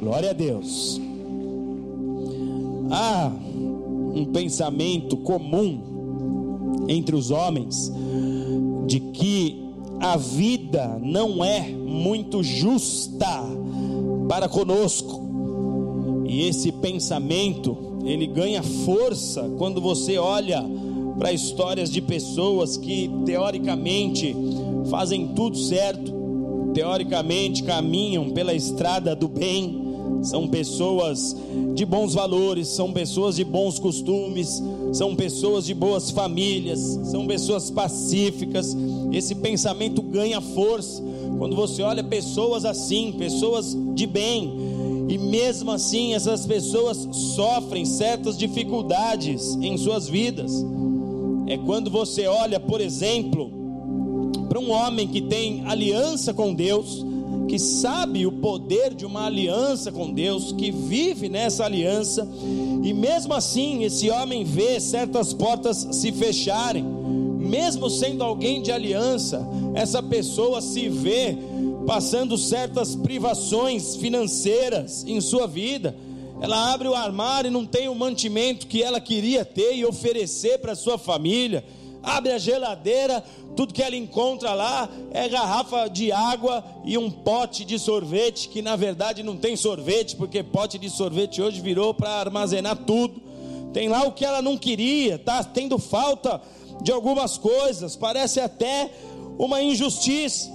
Glória a Deus. Há um pensamento comum entre os homens de que a vida não é muito justa para conosco. E esse pensamento, ele ganha força quando você olha para histórias de pessoas que teoricamente fazem tudo certo, teoricamente caminham pela estrada do bem, são pessoas de bons valores, são pessoas de bons costumes, são pessoas de boas famílias, são pessoas pacíficas. Esse pensamento ganha força quando você olha pessoas assim, pessoas de bem, e mesmo assim essas pessoas sofrem certas dificuldades em suas vidas. É quando você olha, por exemplo, para um homem que tem aliança com Deus, que sabe o poder de uma aliança com Deus, que vive nessa aliança, e mesmo assim esse homem vê certas portas se fecharem, mesmo sendo alguém de aliança, essa pessoa se vê passando certas privações financeiras em sua vida. Ela abre o armário e não tem o mantimento que ela queria ter e oferecer para sua família. Abre a geladeira, tudo que ela encontra lá é garrafa de água e um pote de sorvete, que na verdade não tem sorvete, porque pote de sorvete hoje virou para armazenar tudo. Tem lá o que ela não queria, tá tendo falta de algumas coisas, parece até uma injustiça.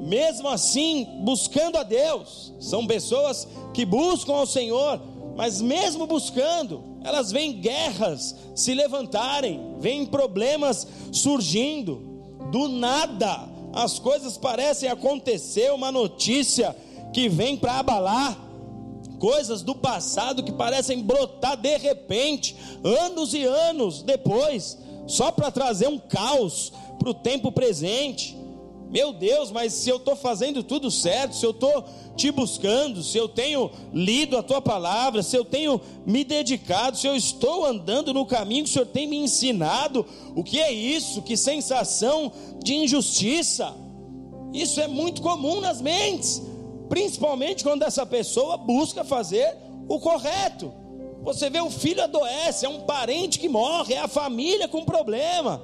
Mesmo assim, buscando a Deus, são pessoas que buscam ao Senhor, mas mesmo buscando, elas veem guerras se levantarem, veem problemas surgindo, do nada, as coisas parecem acontecer, uma notícia que vem para abalar, coisas do passado que parecem brotar de repente, anos e anos depois, só para trazer um caos para o tempo presente. Meu Deus, mas se eu estou fazendo tudo certo, se eu estou te buscando, se eu tenho lido a tua palavra, se eu tenho me dedicado, se eu estou andando no caminho que o Senhor tem me ensinado, o que é isso? Que sensação de injustiça. Isso é muito comum nas mentes, principalmente quando essa pessoa busca fazer o correto. Você vê o filho adoece, é um parente que morre, é a família com problema.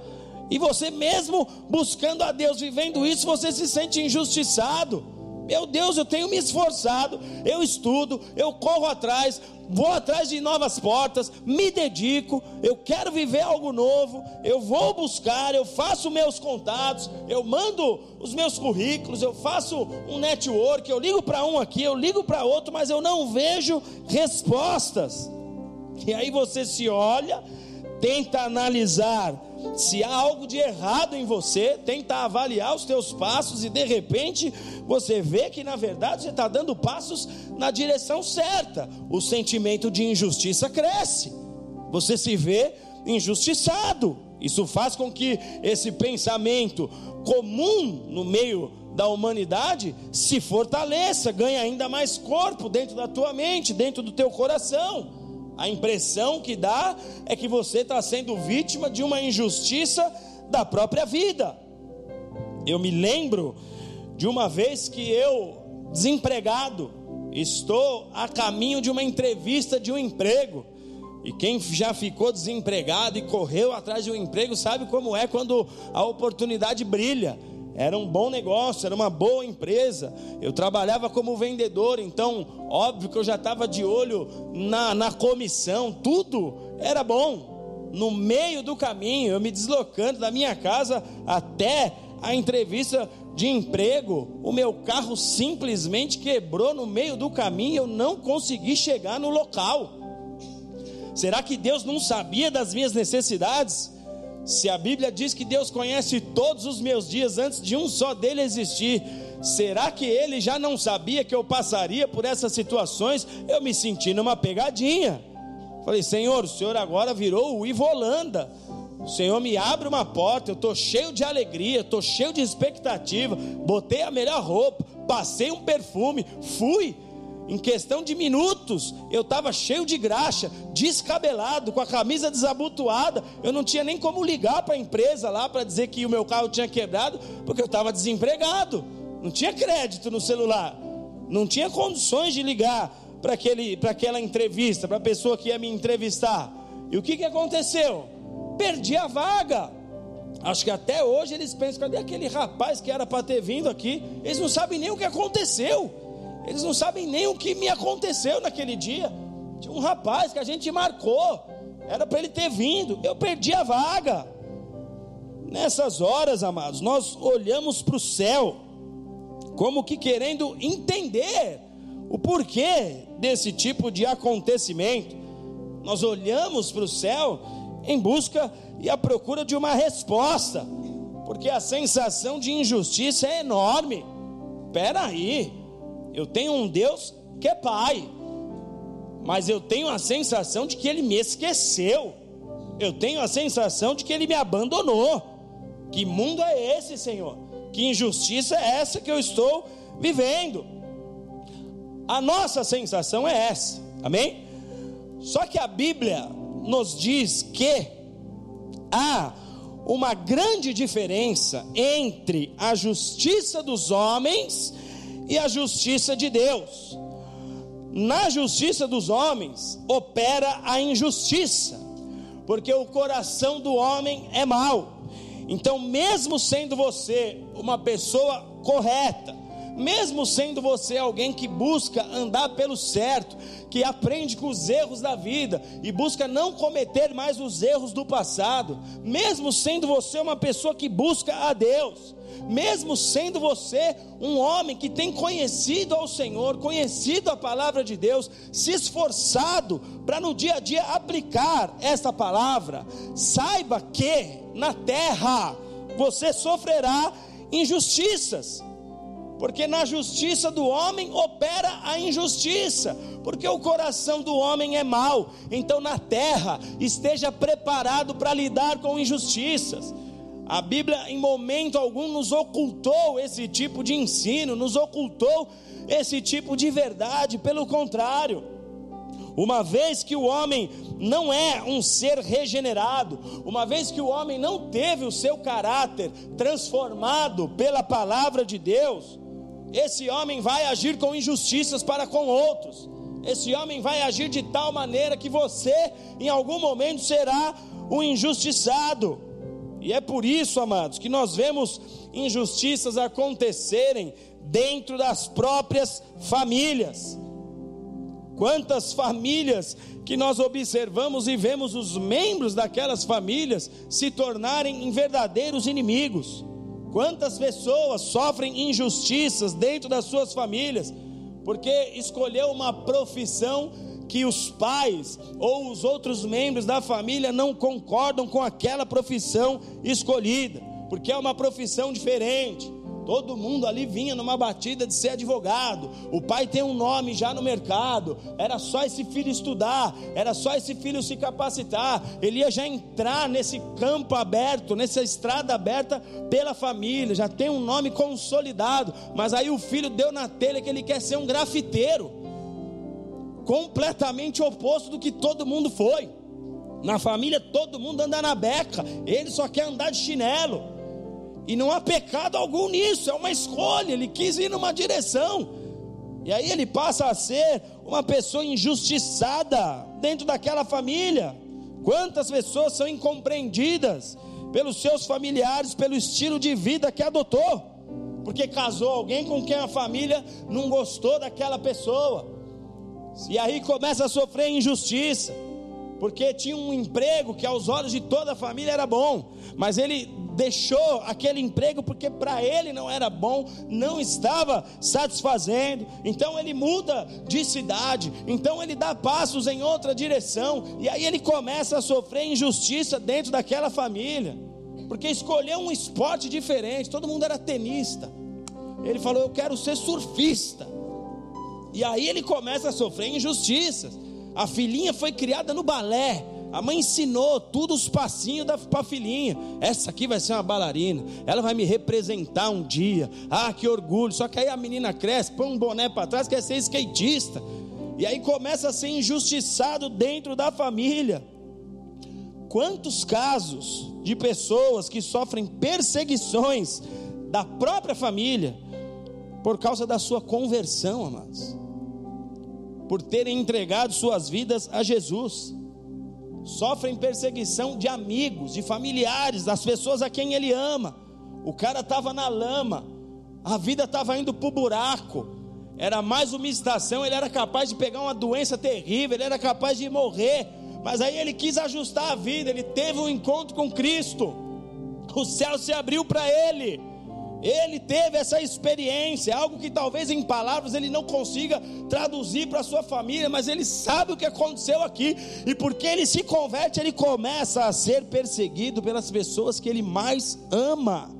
E você mesmo buscando a Deus, vivendo isso, você se sente injustiçado. Meu Deus, eu tenho me esforçado, eu estudo, eu corro atrás, vou atrás de novas portas, me dedico, eu quero viver algo novo, eu vou buscar, eu faço meus contatos, eu mando os meus currículos, eu faço um network, eu ligo para um aqui, eu ligo para outro, mas eu não vejo respostas. E aí você se olha, tenta analisar se há algo de errado em você, tenta avaliar os teus passos e de repente você vê que na verdade você está dando passos na direção certa. O sentimento de injustiça cresce. Você se vê injustiçado. Isso faz com que esse pensamento comum no meio da humanidade se fortaleça, ganhe ainda mais corpo dentro da tua mente, dentro do teu coração. A impressão que dá é que você está sendo vítima de uma injustiça da própria vida. Eu me lembro de uma vez que eu, desempregado, estou a caminho de uma entrevista de um emprego. E quem já ficou desempregado e correu atrás de um emprego sabe como é quando a oportunidade brilha. Era um bom negócio, era uma boa empresa. Eu trabalhava como vendedor, então, óbvio que eu já estava de olho na, na comissão, tudo era bom. No meio do caminho, eu me deslocando da minha casa até a entrevista de emprego, o meu carro simplesmente quebrou no meio do caminho, eu não consegui chegar no local. Será que Deus não sabia das minhas necessidades? Se a Bíblia diz que Deus conhece todos os meus dias antes de um só dele existir, será que ele já não sabia que eu passaria por essas situações? Eu me senti numa pegadinha. Falei, Senhor, o Senhor agora virou o Ivolanda. O Senhor me abre uma porta, eu estou cheio de alegria, estou cheio de expectativa. Botei a melhor roupa, passei um perfume, fui em questão de minutos, eu estava cheio de graxa, descabelado, com a camisa desabotoada. Eu não tinha nem como ligar para a empresa lá para dizer que o meu carro tinha quebrado, porque eu estava desempregado. Não tinha crédito no celular. não tinha condições de ligar para aquela entrevista, para a pessoa que ia me entrevistar. E o que, que aconteceu? Perdi a vaga. Acho que até hoje eles pensam: cadê aquele rapaz que era para ter vindo aqui? Eles não sabem nem o que aconteceu. Eles não sabem nem o que me aconteceu naquele dia. Tinha um rapaz que a gente marcou, era para ele ter vindo. Eu perdi a vaga. Nessas horas, amados, nós olhamos para o céu, como que querendo entender o porquê desse tipo de acontecimento. Nós olhamos para o céu em busca e à procura de uma resposta, porque a sensação de injustiça é enorme. Espera aí, eu tenho um Deus que é Pai, mas eu tenho a sensação de que Ele me esqueceu, eu tenho a sensação de que Ele me abandonou. Que mundo é esse, Senhor? Que injustiça é essa que eu estou vivendo? A nossa sensação é essa, amém? Só que a Bíblia nos diz que há uma grande diferença entre a justiça dos homens e a justiça de Deus. Na justiça dos homens opera a injustiça, porque o coração do homem é mau. Então, mesmo sendo você uma pessoa correta, mesmo sendo você alguém que busca andar pelo certo, que aprende com os erros da vida e busca não cometer mais os erros do passado, mesmo sendo você uma pessoa que busca a Deus, mesmo sendo você um homem que tem conhecido ao Senhor, conhecido a palavra de Deus, se esforçado para no dia a dia aplicar essa palavra, saiba que na terra você sofrerá injustiças porque na justiça do homem opera a injustiça, porque o coração do homem é mau. Então, na terra, esteja preparado para lidar com injustiças. A Bíblia, em momento algum, nos ocultou esse tipo de ensino, nos ocultou esse tipo de verdade, pelo contrário. Uma vez que o homem não é um ser regenerado, uma vez que o homem não teve o seu caráter transformado pela palavra de Deus, esse homem vai agir com injustiças para com outros. Esse homem vai agir de tal maneira que você, em algum momento, será um injustiçado. E é por isso, amados, que nós vemos injustiças acontecerem dentro das próprias famílias. Quantas famílias que nós observamos e vemos os membros daquelas famílias se tornarem em verdadeiros inimigos. Quantas pessoas sofrem injustiças dentro das suas famílias, porque escolheu uma profissão que os pais ou os outros membros da família não concordam com aquela profissão escolhida, porque é uma profissão diferente. Todo mundo ali vinha numa batida de ser advogado. O pai tem um nome já no mercado. Era só esse filho estudar, era só esse filho se capacitar. Ele ia já entrar nesse campo aberto, nessa estrada aberta pela família. Já tem um nome consolidado. Mas aí o filho deu na telha que ele quer ser um grafiteiro. Completamente oposto do que todo mundo foi. Na família todo mundo anda na beca, ele só quer andar de chinelo. E não há pecado algum nisso, é uma escolha. Ele quis ir numa direção. E aí ele passa a ser uma pessoa injustiçada dentro daquela família. Quantas pessoas são incompreendidas pelos seus familiares, pelo estilo de vida que adotou, porque casou alguém com quem a família não gostou daquela pessoa. E aí começa a sofrer injustiça, porque tinha um emprego que aos olhos de toda a família era bom, mas ele deixou aquele emprego porque para ele não era bom, não estava satisfazendo. Então ele muda de cidade, então ele dá passos em outra direção, e aí ele começa a sofrer injustiça dentro daquela família, porque escolheu um esporte diferente. Todo mundo era tenista. Ele falou: Eu quero ser surfista. E aí ele começa a sofrer injustiças. A filhinha foi criada no balé. A mãe ensinou tudo os passinhos da pra filhinha. Essa aqui vai ser uma bailarina. Ela vai me representar um dia. Ah, que orgulho. Só que aí a menina cresce, põe um boné para trás, quer ser skatista. E aí começa a ser injustiçado dentro da família. Quantos casos de pessoas que sofrem perseguições da própria família por causa da sua conversão, amados, por terem entregado suas vidas a Jesus. Sofrem perseguição de amigos, de familiares, das pessoas a quem ele ama. O cara estava na lama, a vida estava indo para o buraco, era mais uma estação, ele era capaz de pegar uma doença terrível, ele era capaz de morrer, mas aí ele quis ajustar a vida, ele teve um encontro com Cristo, o céu se abriu para ele, ele teve essa experiência, algo que talvez em palavras ele não consiga traduzir para sua família, mas ele sabe o que aconteceu aqui, e porque ele se converte, ele começa a ser perseguido pelas pessoas que ele mais ama.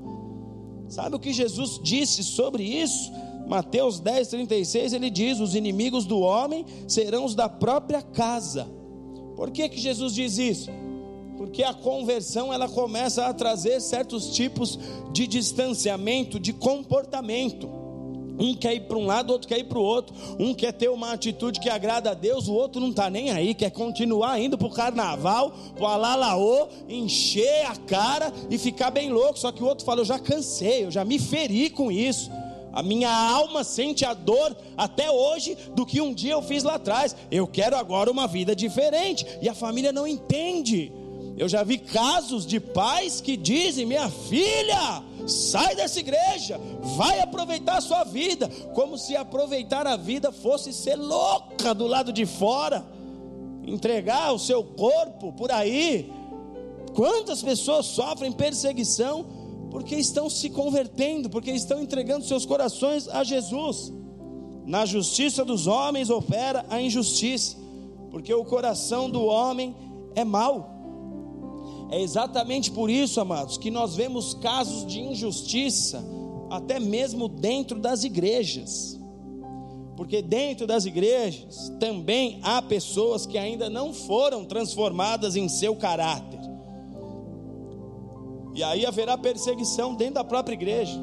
Sabe o que Jesus disse sobre isso? Mateus 10, 36, ele diz: Os inimigos do homem serão os da própria casa. Por que, que Jesus diz isso? Porque a conversão ela começa a trazer certos tipos de distanciamento, de comportamento. Um quer ir para um lado, outro quer ir para o outro. Um quer ter uma atitude que agrada a Deus, o outro não está nem aí, quer continuar indo para o carnaval, para o alalaô, encher a cara e ficar bem louco. Só que o outro fala: Eu já cansei, eu já me feri com isso. A minha alma sente a dor até hoje do que um dia eu fiz lá atrás. Eu quero agora uma vida diferente. E a família não entende. Eu já vi casos de pais que dizem: Minha filha, sai dessa igreja, vai aproveitar a sua vida, como se aproveitar a vida fosse ser louca do lado de fora, entregar o seu corpo por aí. Quantas pessoas sofrem perseguição porque estão se convertendo, porque estão entregando seus corações a Jesus. Na justiça dos homens opera a injustiça, porque o coração do homem é mau. É exatamente por isso, amados, que nós vemos casos de injustiça, até mesmo dentro das igrejas. Porque dentro das igrejas também há pessoas que ainda não foram transformadas em seu caráter. E aí haverá perseguição dentro da própria igreja.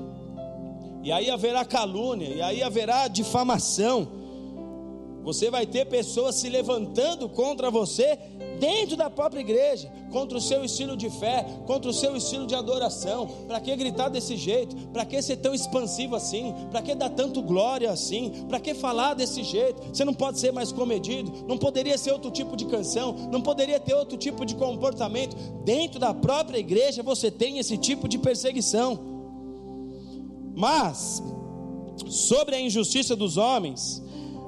E aí haverá calúnia, e aí haverá difamação. Você vai ter pessoas se levantando contra você dentro da própria igreja, contra o seu estilo de fé, contra o seu estilo de adoração. Para que gritar desse jeito? Para que ser tão expansivo assim? Para que dar tanto glória assim? Para que falar desse jeito? Você não pode ser mais comedido, não poderia ser outro tipo de canção, não poderia ter outro tipo de comportamento. Dentro da própria igreja você tem esse tipo de perseguição. Mas sobre a injustiça dos homens,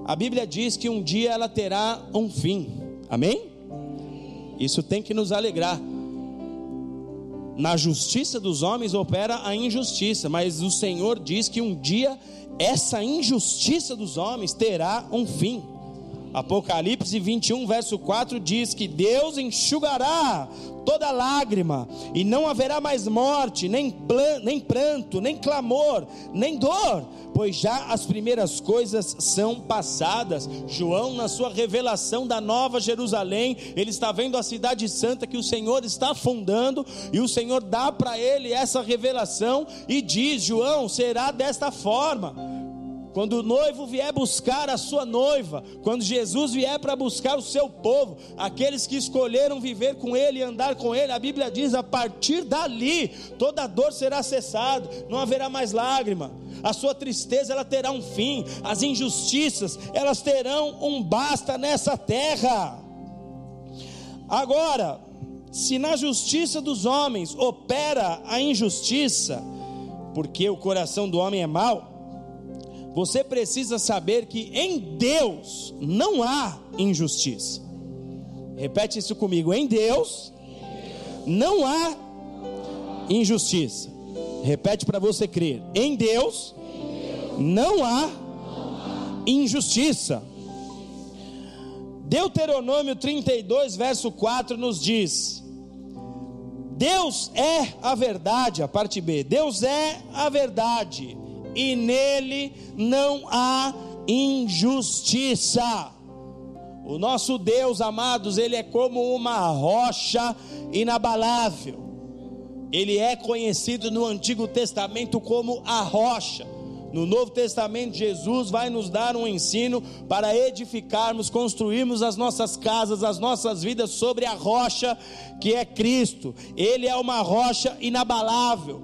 a Bíblia diz que um dia ela terá um fim. Amém? Isso tem que nos alegrar. Na justiça dos homens opera a injustiça, mas o Senhor diz que um dia essa injustiça dos homens terá um fim. Apocalipse 21, verso 4 diz que Deus enxugará toda lágrima, e não haverá mais morte, nem, plan, nem pranto, nem clamor, nem dor, pois já as primeiras coisas são passadas. João, na sua revelação da Nova Jerusalém, ele está vendo a cidade santa que o Senhor está fundando, e o Senhor dá para ele essa revelação e diz: João, será desta forma quando o noivo vier buscar a sua noiva, quando Jesus vier para buscar o seu povo, aqueles que escolheram viver com Ele e andar com Ele, a Bíblia diz: a partir dali, toda dor será cessada, não haverá mais lágrima, a sua tristeza ela terá um fim, as injustiças elas terão um basta nessa terra. Agora, se na justiça dos homens opera a injustiça, porque o coração do homem é mau, você precisa saber que em Deus não há injustiça. Repete isso comigo: em Deus não há injustiça. Repete para você crer: em Deus não há injustiça. Deuteronômio 32, verso 4 nos diz: Deus é a verdade, a parte B. Deus é a verdade e nele não há injustiça. O nosso Deus, amados, ele é como uma rocha inabalável. Ele é conhecido no Antigo Testamento como a rocha. No Novo Testamento, Jesus vai nos dar um ensino para edificarmos, construirmos as nossas casas, as nossas vidas sobre a rocha que é Cristo. Ele é uma rocha inabalável,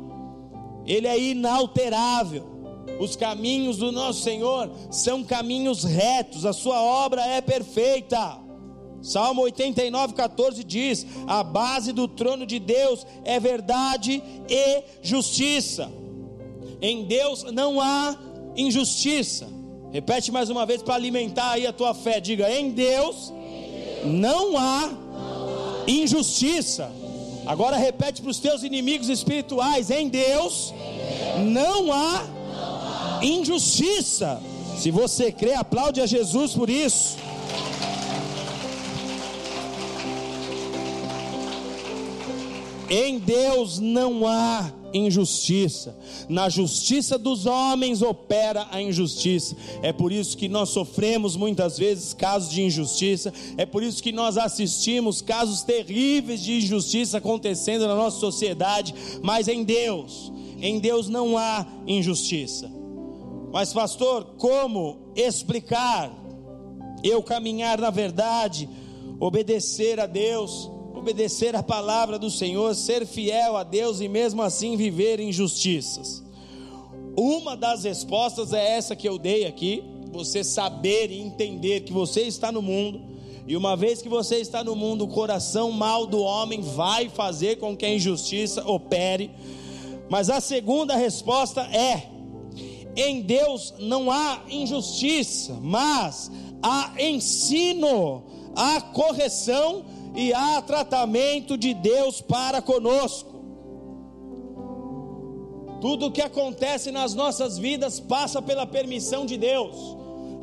ele é inalterável. Os caminhos do nosso Senhor são caminhos retos, a sua obra é perfeita. Salmo 89, 14 diz: A base do trono de Deus é verdade e justiça. Em Deus não há injustiça. Repete mais uma vez para alimentar aí a tua fé. Diga: Em Deus não há injustiça. Agora repete para os teus inimigos espirituais: Em Deus não há injustiça. Se você crê, aplaude a Jesus por isso. Em Deus não há injustiça. Na justiça dos homens opera a injustiça. É por isso que nós sofremos muitas vezes casos de injustiça. É por isso que nós assistimos casos terríveis de injustiça acontecendo na nossa sociedade. Mas em Deus, em Deus não há injustiça. Mas, pastor, como explicar eu caminhar na verdade, obedecer a Deus? obedecer a palavra do Senhor, ser fiel a Deus e mesmo assim viver injustiças? Uma das respostas é essa que eu dei aqui, você saber e entender que você está no mundo, e uma vez que você está no mundo, o coração mal do homem vai fazer com que a injustiça opere. Mas a segunda resposta é: em Deus não há injustiça, mas há ensino, há correção e há tratamento de Deus para conosco. Tudo o que acontece nas nossas vidas passa pela permissão de Deus.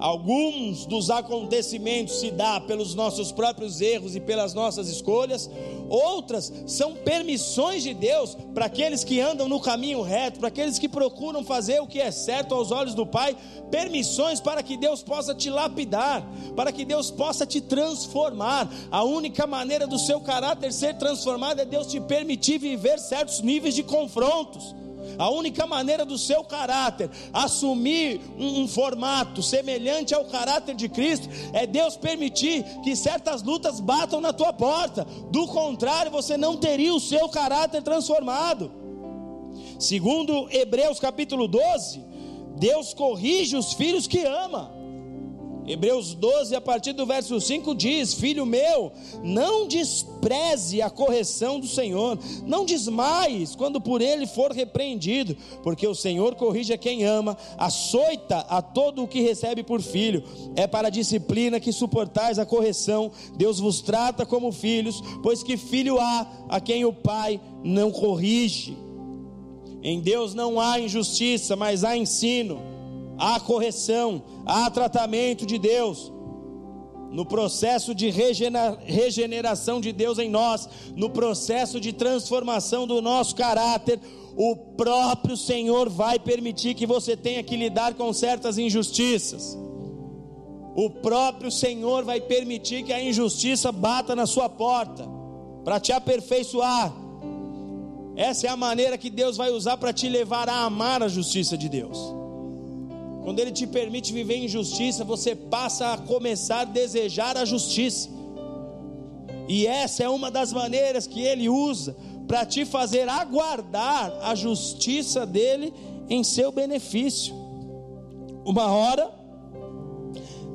Alguns dos acontecimentos se dá pelos nossos próprios erros e pelas nossas escolhas, outras são permissões de Deus para aqueles que andam no caminho reto, para aqueles que procuram fazer o que é certo aos olhos do Pai, permissões para que Deus possa te lapidar, para que Deus possa te transformar. A única maneira do seu caráter ser transformado é Deus te permitir viver certos níveis de confrontos. A única maneira do seu caráter assumir um, um, formato semelhante ao caráter de Cristo é Deus permitir que certas lutas batam na tua porta. Do contrário, você não teria o seu caráter transformado. Segundo Hebreus capítulo 12, Deus corrige os filhos que ama. Hebreus 12, a partir do verso 5 diz: Filho meu, não despreze a correção do Senhor, não desmaies quando por ele for repreendido, porque o Senhor corrige a quem ama, açoita a todo o que recebe por filho. É para a disciplina que suportais a correção, Deus vos trata como filhos, pois que filho há a quem o Pai não corrige. Em Deus não há injustiça, mas há ensino há correção, há tratamento de Deus. No processo de regeneração de Deus em nós, no processo de transformação do nosso caráter, o próprio Senhor vai permitir que você tenha que lidar com certas injustiças. O próprio Senhor vai permitir que a injustiça bata na sua porta, para te aperfeiçoar. Essa é a maneira que Deus vai usar para te levar a amar a justiça de Deus. Quando Ele te permite viver em justiça, você passa a começar a desejar a justiça. E essa é uma das maneiras que Ele usa para te fazer aguardar a justiça dele em seu benefício. Uma hora,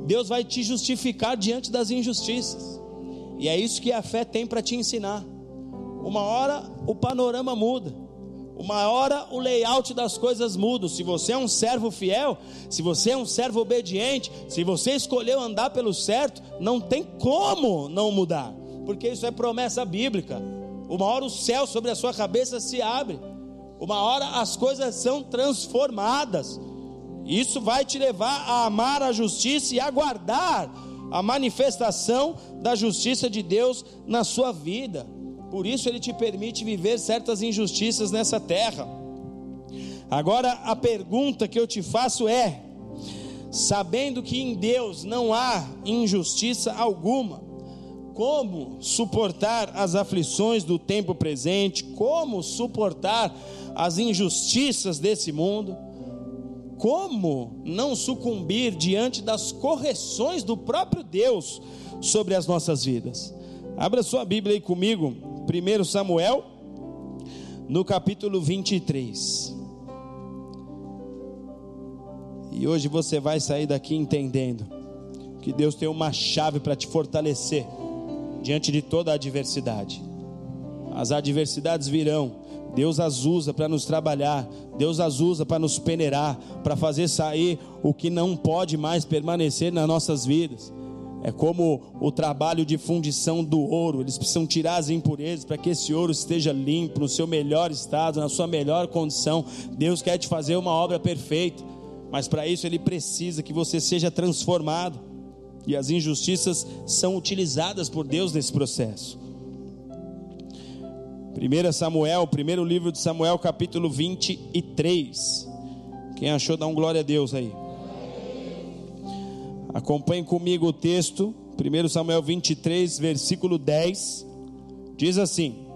Deus vai te justificar diante das injustiças, e é isso que a fé tem para te ensinar. Uma hora o panorama muda uma hora o layout das coisas muda. Se você é um servo fiel, se você é um servo obediente, se você escolheu andar pelo certo, não tem como não mudar, porque isso é promessa bíblica. Uma hora o céu sobre a sua cabeça se abre, uma hora as coisas são transformadas. Isso vai te levar a amar a justiça e aguardar a manifestação da justiça de Deus na sua vida. Por isso ele te permite viver certas injustiças nessa terra. Agora a pergunta que eu te faço é: sabendo que em Deus não há injustiça alguma, como suportar as aflições do tempo presente? Como suportar as injustiças desse mundo? Como não sucumbir diante das correções do próprio Deus sobre as nossas vidas? Abra sua Bíblia aí comigo, 1 Samuel, no capítulo 23. E hoje você vai sair daqui entendendo que Deus tem uma chave para te fortalecer diante de toda a adversidade. As adversidades virão, Deus as usa para nos trabalhar, Deus as usa para nos peneirar, para fazer sair o que não pode mais permanecer nas nossas vidas. É como o trabalho de fundição do ouro, eles precisam tirar as impurezas para que esse ouro esteja limpo, no seu melhor estado, na sua melhor condição. Deus quer te fazer uma obra perfeita, mas para isso ele precisa que você seja transformado. E as injustiças são utilizadas por Deus nesse processo. 1 Samuel, primeiro livro de Samuel, capítulo 23. Quem achou, dá um glória a Deus aí. Acompanhe comigo o texto, 1 Samuel 23, versículo 10. Diz assim: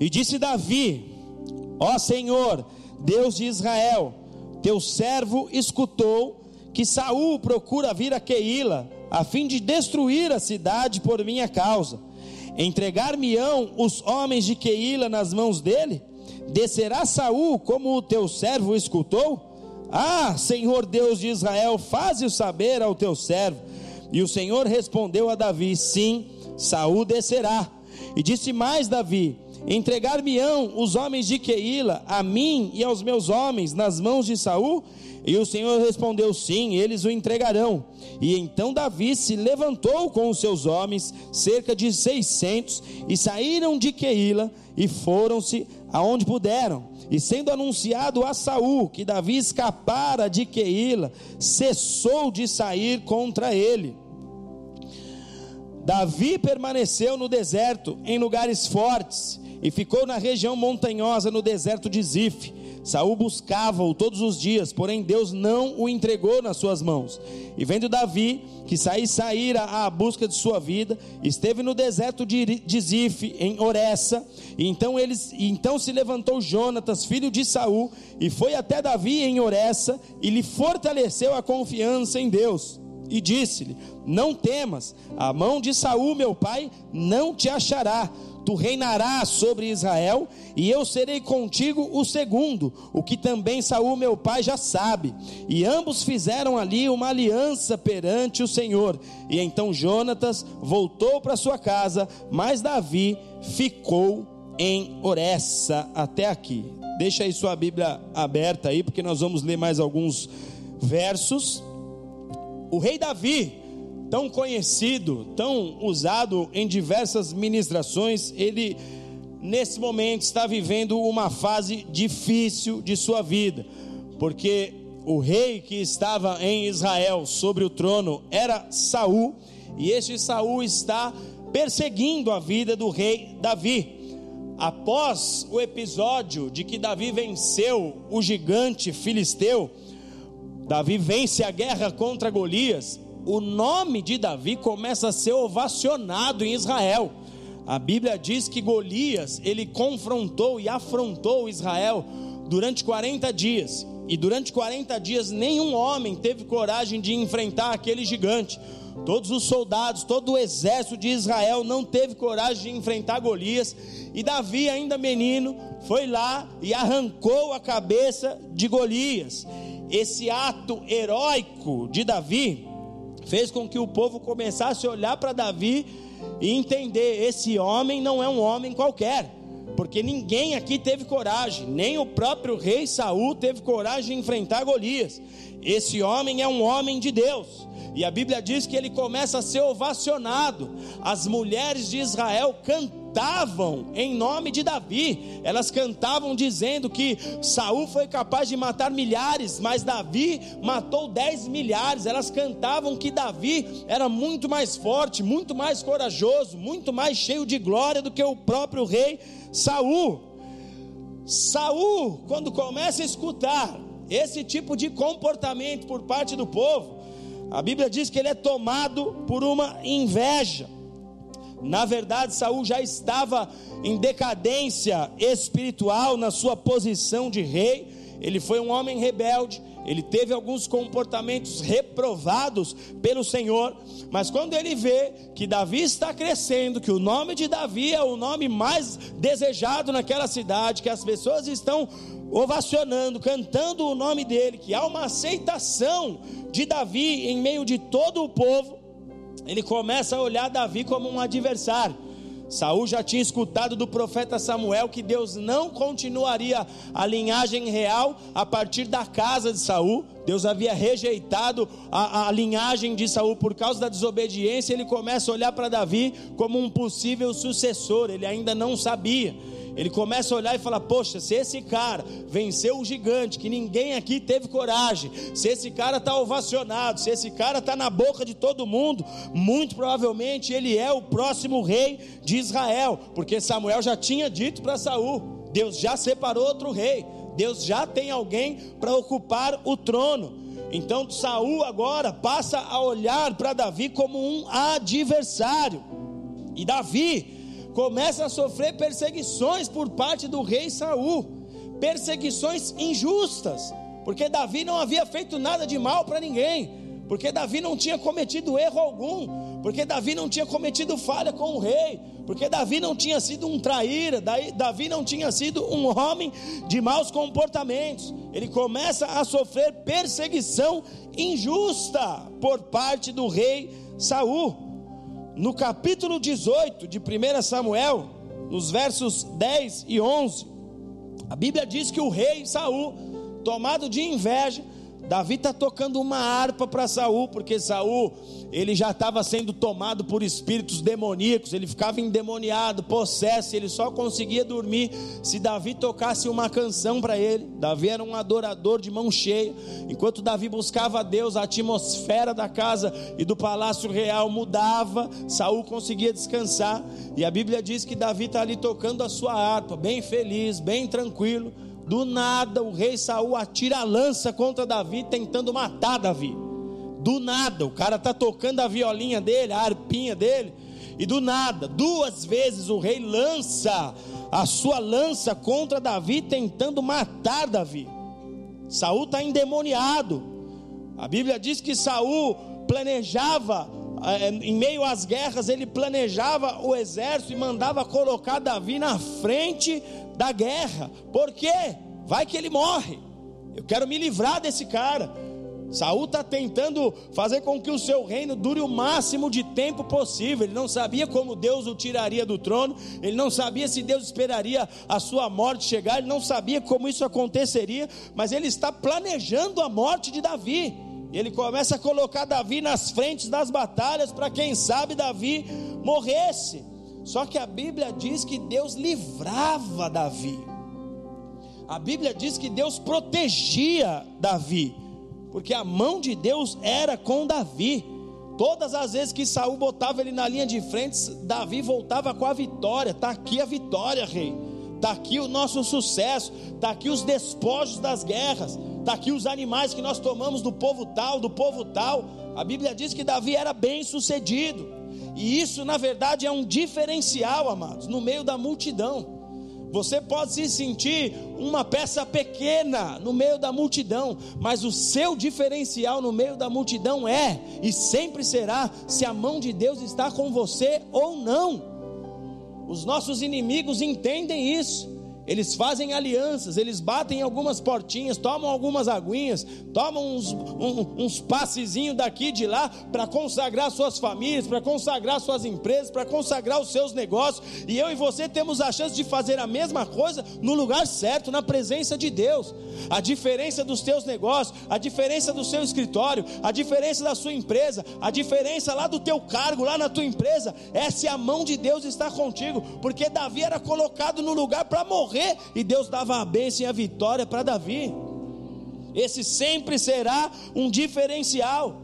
E disse Davi: Ó Senhor, Deus de Israel, teu servo escutou que Saul procura vir a Keila, a fim de destruir a cidade por minha causa. Entregar-me-ão os homens de Keila nas mãos dele? Descerá Saul como o teu servo escutou? Ah, Senhor Deus de Israel, faze-o saber ao teu servo. E o Senhor respondeu a Davi: Sim, Saul descerá. E disse mais Davi: Entregar-me-ão os homens de Keila a mim e aos meus homens nas mãos de Saul? E o Senhor respondeu: Sim, eles o entregarão. E então Davi se levantou com os seus homens, cerca de seiscentos, e saíram de Keila e foram-se aonde puderam. E sendo anunciado a Saul que Davi escapara de Keila, cessou de sair contra ele. Davi permaneceu no deserto, em lugares fortes, e ficou na região montanhosa no deserto de Zif Saul buscava-o todos os dias, porém Deus não o entregou nas suas mãos. E vendo Davi que saí saíra à busca de sua vida, esteve no deserto de, de Zif, em Oressa, e então eles, então se levantou Jonatas, filho de Saul, e foi até Davi em Oressa e lhe fortaleceu a confiança em Deus. E disse-lhe: Não temas, a mão de Saul, meu pai, não te achará tu reinarás sobre Israel, e eu serei contigo o segundo, o que também Saul meu pai já sabe. E ambos fizeram ali uma aliança perante o Senhor. E então Jonatas voltou para sua casa, mas Davi ficou em Oressa até aqui. Deixa aí sua Bíblia aberta aí, porque nós vamos ler mais alguns versos. O rei Davi, tão conhecido, tão usado em diversas ministrações, ele nesse momento está vivendo uma fase difícil de sua vida, porque o rei que estava em Israel sobre o trono era Saul, e este Saul está perseguindo a vida do rei Davi. Após o episódio de que Davi venceu o gigante filisteu, Davi vence a guerra contra Golias, o nome de Davi começa a ser ovacionado em Israel. A Bíblia diz que Golias, ele confrontou e afrontou Israel durante 40 dias. E durante 40 dias nenhum homem teve coragem de enfrentar aquele gigante. Todos os soldados, todo o exército de Israel não teve coragem de enfrentar Golias. E Davi, ainda menino, foi lá e arrancou a cabeça de Golias. Esse ato heróico de Davi fez com que o povo começasse a olhar para Davi e entender: esse homem não é um homem qualquer, porque ninguém aqui teve coragem, nem o próprio rei Saul teve coragem de enfrentar Golias. Esse homem é um homem de Deus. E a Bíblia diz que ele começa a ser ovacionado. As mulheres de Israel cantavam em nome de Davi. Elas cantavam dizendo que Saul foi capaz de matar milhares, mas Davi matou dez milhares. Elas cantavam que Davi era muito mais forte, muito mais corajoso, muito mais cheio de glória do que o próprio rei Saul. Saul, quando começa a escutar esse tipo de comportamento por parte do povo, a Bíblia diz que ele é tomado por uma inveja. Na verdade, Saul já estava em decadência espiritual na sua posição de rei. Ele foi um homem rebelde, ele teve alguns comportamentos reprovados pelo Senhor, mas quando ele vê que Davi está crescendo, que o nome de Davi é o nome mais desejado naquela cidade, que as pessoas estão ovacionando, cantando o nome dele, que há uma aceitação de Davi em meio de todo o povo, ele começa a olhar Davi como um adversário. Saul já tinha escutado do profeta Samuel que Deus não continuaria a linhagem real a partir da casa de Saul. Deus havia rejeitado a, a linhagem de Saul por causa da desobediência. Ele começa a olhar para Davi como um possível sucessor. Ele ainda não sabia. Ele começa a olhar e fala: Poxa, se esse cara venceu o gigante, que ninguém aqui teve coragem, se esse cara está ovacionado, se esse cara está na boca de todo mundo, muito provavelmente ele é o próximo rei de Israel, porque Samuel já tinha dito para Saul: Deus já separou outro rei, Deus já tem alguém para ocupar o trono. Então Saul agora passa a olhar para Davi como um adversário. E Davi começa a sofrer perseguições por parte do rei Saul, perseguições injustas, porque Davi não havia feito nada de mal para ninguém, porque Davi não tinha cometido erro algum, porque Davi não tinha cometido falha com o rei, porque Davi não tinha sido um traíra, Davi não tinha sido um homem de maus comportamentos. Ele começa a sofrer perseguição injusta por parte do rei Saul no capítulo 18 de 1 Samuel, nos versos 10 e 11, a Bíblia diz que o rei Saul, tomado de inveja, Davi está tocando uma harpa para Saul, porque Saul ele já estava sendo tomado por espíritos demoníacos, ele ficava endemoniado, possesso, ele só conseguia dormir se Davi tocasse uma canção para ele. Davi era um adorador de mão cheia. Enquanto Davi buscava a Deus, a atmosfera da casa e do palácio real mudava, Saul conseguia descansar. E a Bíblia diz que Davi está ali tocando a sua harpa, bem feliz, bem tranquilo. Do nada, o rei Saul atira a lança contra Davi, tentando matar Davi. Do nada, o cara está tocando a violinha dele, a arpinha dele, e do nada, duas vezes o rei lança a sua lança contra Davi, tentando matar Davi. Saul está endemoniado. A Bíblia diz que Saul planejava eh, em meio às guerras, ele planejava o exército e mandava colocar Davi na frente da guerra. Por quê? Vai que ele morre. Eu quero me livrar desse cara. Saul está tentando fazer com que o seu reino dure o máximo de tempo possível. Ele não sabia como Deus o tiraria do trono, ele não sabia se Deus esperaria a sua morte chegar, ele não sabia como isso aconteceria, mas ele está planejando a morte de Davi. Ele começa a colocar Davi nas frentes das batalhas para quem sabe Davi morresse. Só que a Bíblia diz que Deus livrava Davi. A Bíblia diz que Deus protegia Davi porque a mão de Deus era com Davi. Todas as vezes que Saul botava ele na linha de frente, Davi voltava com a vitória. Está aqui a vitória, rei. Está aqui o nosso sucesso. Está aqui os despojos das guerras. Está aqui os animais que nós tomamos do povo tal, do povo tal. A Bíblia diz que Davi era bem sucedido. E isso, na verdade, é um diferencial, amados, no meio da multidão. Você pode se sentir uma peça pequena no meio da multidão, mas o seu diferencial no meio da multidão é e sempre será se a mão de Deus está com você ou não. Os nossos inimigos entendem isso. Eles fazem alianças, eles batem algumas portinhas, tomam algumas aguinhas, tomam uns, um, uns passezinhos daqui e de lá para consagrar suas famílias, para consagrar suas empresas, para consagrar os seus negócios. E eu e você temos a chance de fazer a mesma coisa no lugar certo, na presença de Deus. A diferença dos teus negócios, a diferença do seu escritório, a diferença da sua empresa, a diferença lá do teu cargo, lá na tua empresa, é se a mão de Deus está contigo, porque Davi era colocado no lugar para morrer morrer e Deus dava a bênção e a vitória para Davi. Esse sempre será um diferencial.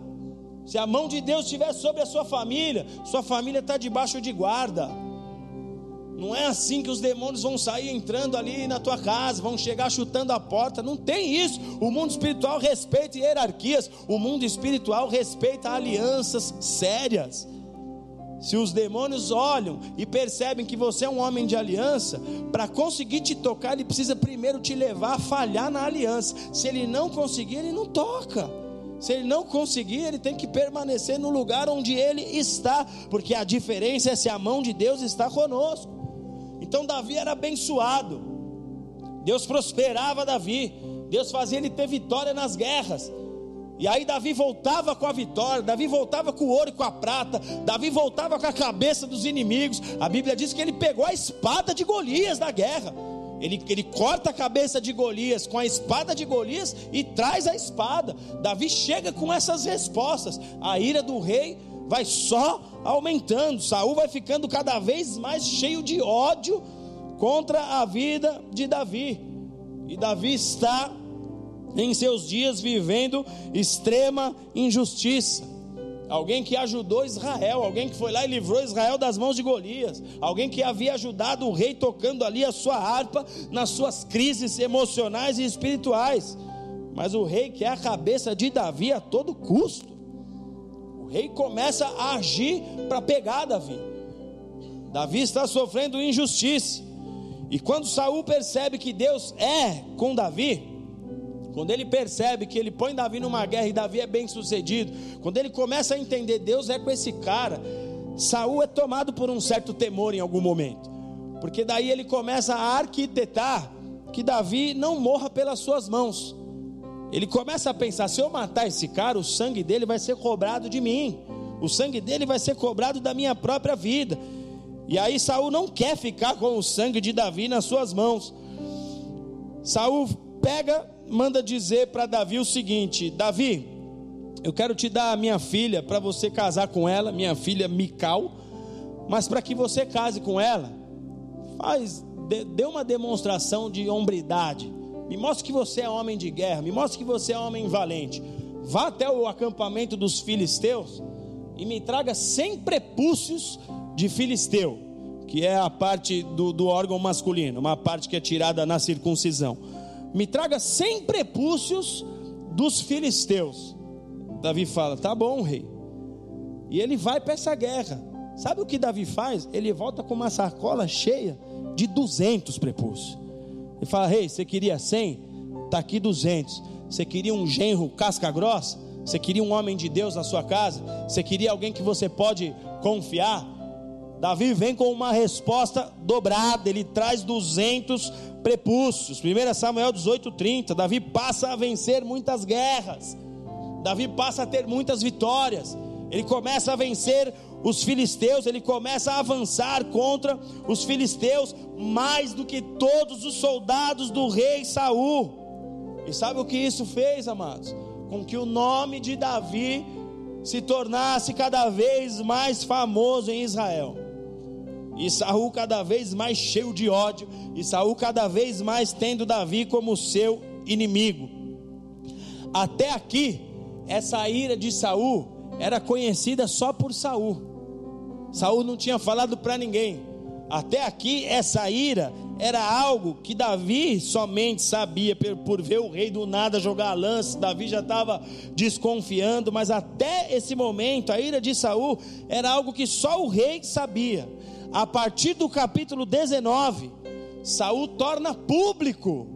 Se a mão de Deus estiver sobre a sua família, sua família está debaixo de guarda. Não é assim que os demônios vão sair entrando ali na tua casa, vão chegar chutando a porta. Não tem isso. O mundo espiritual respeita hierarquias. O mundo espiritual respeita alianças sérias. Se os demônios olham e percebem que você é um homem de aliança, para conseguir te tocar, ele precisa primeiro te levar a falhar na aliança. Se ele não conseguir, ele não toca. Se ele não conseguir, ele tem que permanecer no lugar onde ele está, porque a diferença é se a mão de Deus está conosco. Então Davi era abençoado. Deus prosperava Davi. Deus fazia ele ter vitória nas guerras. E aí Davi voltava com a vitória, Davi voltava com o ouro e com a prata, Davi voltava com a cabeça dos inimigos. A Bíblia diz que ele pegou a espada de Golias da guerra. Ele, ele corta a cabeça de Golias com a espada de Golias e traz a espada. Davi chega com essas respostas. A ira do rei vai só aumentando. Saul vai ficando cada vez mais cheio de ódio contra a vida de Davi. E Davi está em seus dias vivendo extrema injustiça. Alguém que ajudou Israel, alguém que foi lá e livrou Israel das mãos de Golias, alguém que havia ajudado o rei tocando ali a sua harpa nas suas crises emocionais e espirituais. Mas o rei quer a cabeça de Davi a todo custo. O rei começa a agir para pegar Davi. Davi está sofrendo injustiça. E quando Saul percebe que Deus é com Davi, quando ele percebe que ele põe Davi numa guerra e Davi é bem sucedido, quando ele começa a entender Deus é com esse cara, Saul é tomado por um certo temor em algum momento, porque daí ele começa a arquitetar que Davi não morra pelas suas mãos. Ele começa a pensar: se eu matar esse cara, o sangue dele vai ser cobrado de mim, o sangue dele vai ser cobrado da minha própria vida. E aí Saul não quer ficar com o sangue de Davi nas suas mãos. Saul pega manda dizer para Davi o seguinte: Davi, eu quero te dar a minha filha para você casar com ela, minha filha Mical, mas para que você case com ela, faz, dê, dê uma demonstração de hombridade. Me mostre que você é homem de guerra, me mostre que você é homem valente. Vá até o acampamento dos filisteus e me traga 100 prepúcios de filisteu, que é a parte do, do órgão masculino, uma parte que é tirada na circuncisão me traga cem prepúcios dos filisteus. Davi fala: Tá bom, rei. E ele vai para essa guerra. Sabe o que Davi faz? Ele volta com uma sacola cheia de 200 prepúcios. Ele fala: Rei, você queria 100? Está aqui 200. Você queria um genro casca grossa? Você queria um homem de Deus na sua casa? Você queria alguém que você pode confiar? Davi vem com uma resposta dobrada, ele traz 200 prepúcios. 1 Samuel 18:30. Davi passa a vencer muitas guerras. Davi passa a ter muitas vitórias. Ele começa a vencer os filisteus, ele começa a avançar contra os filisteus mais do que todos os soldados do rei Saul. E sabe o que isso fez, amados? Com que o nome de Davi se tornasse cada vez mais famoso em Israel. E Saul cada vez mais cheio de ódio, e Saul cada vez mais tendo Davi como seu inimigo. Até aqui, essa ira de Saul era conhecida só por Saul. Saul não tinha falado para ninguém. Até aqui, essa ira era algo que Davi somente sabia por ver o rei do nada jogar a lança. Davi já estava desconfiando, mas até esse momento, a ira de Saul era algo que só o rei sabia a partir do capítulo 19, Saul torna público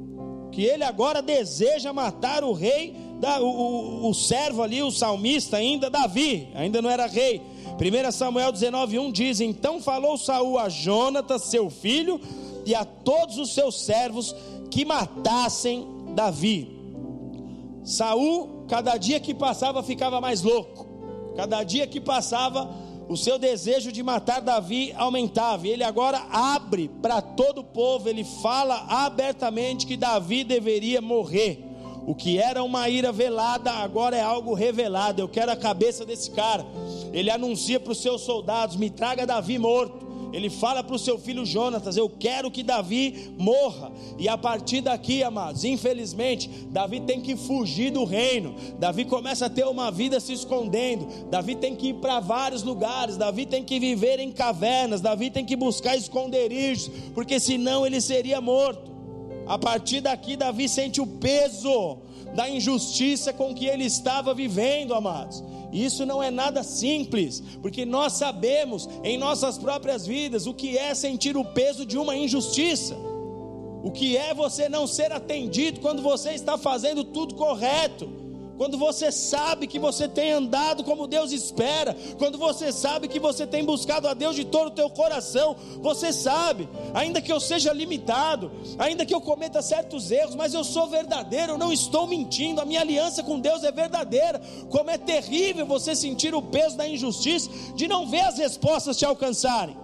que ele agora deseja matar o rei, da, o, o, o, servo ali, o salmista ainda, Davi, ainda não era rei. 1 Samuel 19:1 diz: Então falou Saul a Jonatas, seu filho, e a todos os seus servos que matassem Davi. Saul, cada dia que passava, ficava mais louco. Cada dia que passava, o seu desejo de matar Davi aumentava. Ele agora abre para todo o povo, ele fala abertamente que Davi deveria morrer. O que era uma ira velada, agora é algo revelado. Eu quero a cabeça desse cara. Ele anuncia para os seus soldados: me traga Davi morto ele fala para o seu filho Jonatas: Eu quero que Davi morra. E a partir daqui, amados, infelizmente, Davi tem que fugir do reino. Davi começa a ter uma vida se escondendo. Davi tem que ir para vários lugares. Davi tem que viver em cavernas. Davi tem que buscar esconderijos, porque senão ele seria morto. A partir daqui, Davi sente o peso da injustiça com que ele estava vivendo, amados. Isso não é nada simples, porque nós sabemos em nossas próprias vidas o que é sentir o peso de uma injustiça. O que é você não ser atendido quando você está fazendo tudo correto quando você sabe que você tem andado como Deus espera, quando você sabe que você tem buscado a Deus de todo o teu coração, você sabe, ainda que eu seja limitado, ainda que eu cometa certos erros, mas eu sou verdadeiro, eu não estou mentindo, a minha aliança com Deus é verdadeira. Como é terrível você sentir o peso da injustiça de não ver as respostas te alcançarem.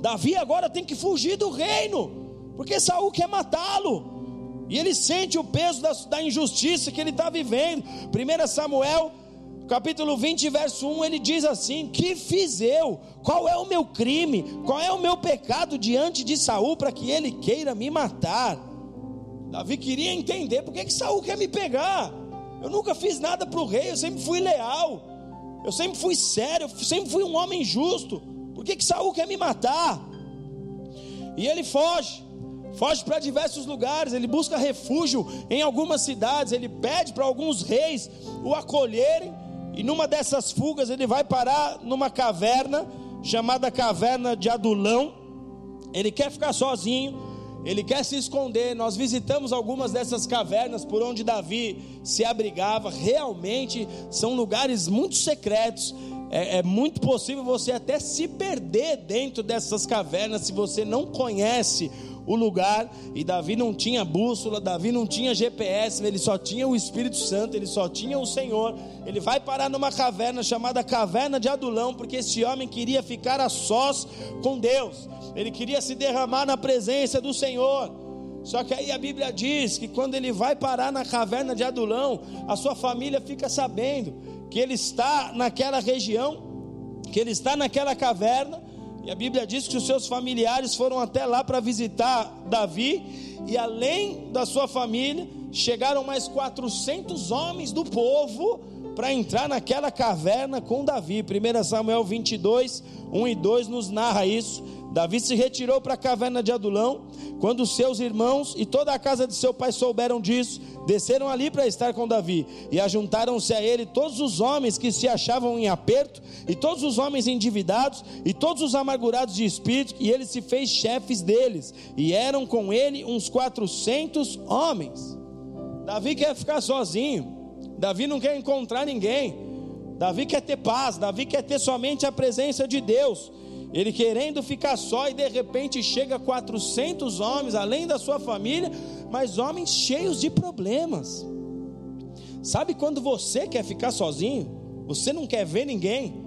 Davi agora tem que fugir do reino, porque Saul quer matá-lo. E ele sente o peso da, da injustiça que ele está vivendo. 1 Samuel, capítulo 20, verso 1, ele diz assim: Que fiz eu? Qual é o meu crime? Qual é o meu pecado diante de Saul para que ele queira me matar? Davi queria entender por que, que Saul quer me pegar. Eu nunca fiz nada para o rei, eu sempre fui leal, eu sempre fui sério, eu sempre fui um homem justo. Por que, que Saul quer me matar? E ele foge foge para diversos lugares, ele busca refúgio em algumas cidades, ele pede para alguns reis o acolherem, e numa dessas fugas ele vai parar numa caverna chamada Caverna de Adulão. Ele quer ficar sozinho, ele quer se esconder. Nós visitamos algumas dessas cavernas por onde Davi se abrigava. Realmente são lugares muito secretos. É, é, muito possível você até se perder dentro dessas cavernas se você não conhece o lugar, e Davi não tinha bússola, Davi não tinha GPS, ele só tinha o Espírito Santo, ele só tinha o Senhor. Ele vai parar numa caverna chamada Caverna de Adulão, porque esse homem queria ficar a sós com Deus, ele queria se derramar na presença do Senhor. Só que aí a Bíblia diz que quando ele vai parar na caverna de Adulão, a sua família fica sabendo que ele está naquela região, que ele está naquela caverna, e a Bíblia diz que os seus familiares foram até lá para visitar Davi, e além da sua família, chegaram mais 400 homens do povo para entrar naquela caverna com Davi. 1 Samuel 22, 1 e 2 nos narra isso. Davi se retirou para a caverna de Adulão. Quando seus irmãos e toda a casa de seu pai souberam disso, desceram ali para estar com Davi. E ajuntaram-se a ele todos os homens que se achavam em aperto, e todos os homens endividados, e todos os amargurados de espírito, e ele se fez chefes deles. E eram com ele uns quatrocentos homens. Davi quer ficar sozinho. Davi não quer encontrar ninguém. Davi quer ter paz. Davi quer ter somente a presença de Deus. Ele querendo ficar só e de repente chega 400 homens, além da sua família, mas homens cheios de problemas. Sabe quando você quer ficar sozinho? Você não quer ver ninguém.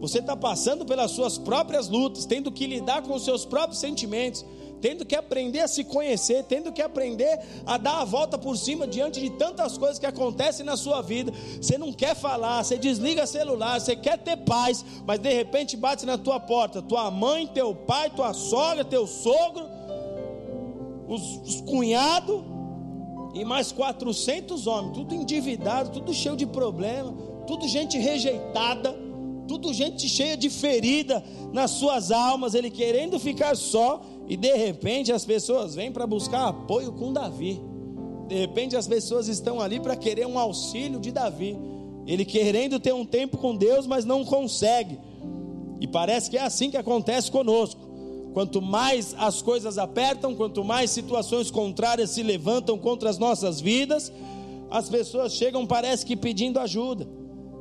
Você está passando pelas suas próprias lutas, tendo que lidar com os seus próprios sentimentos tendo que aprender a se conhecer, tendo que aprender a dar a volta por cima diante de tantas coisas que acontecem na sua vida. Você não quer falar, você desliga celular, você quer ter paz, mas de repente bate na tua porta, tua mãe, teu pai, tua sogra, teu sogro, os, os cunhados e mais 400 homens, tudo endividado, tudo cheio de problema, tudo gente rejeitada, tudo gente cheia de ferida nas suas almas, ele querendo ficar só e de repente as pessoas vêm para buscar apoio com Davi. De repente as pessoas estão ali para querer um auxílio de Davi. Ele querendo ter um tempo com Deus, mas não consegue. E parece que é assim que acontece conosco. Quanto mais as coisas apertam, quanto mais situações contrárias se levantam contra as nossas vidas, as pessoas chegam, parece que pedindo ajuda.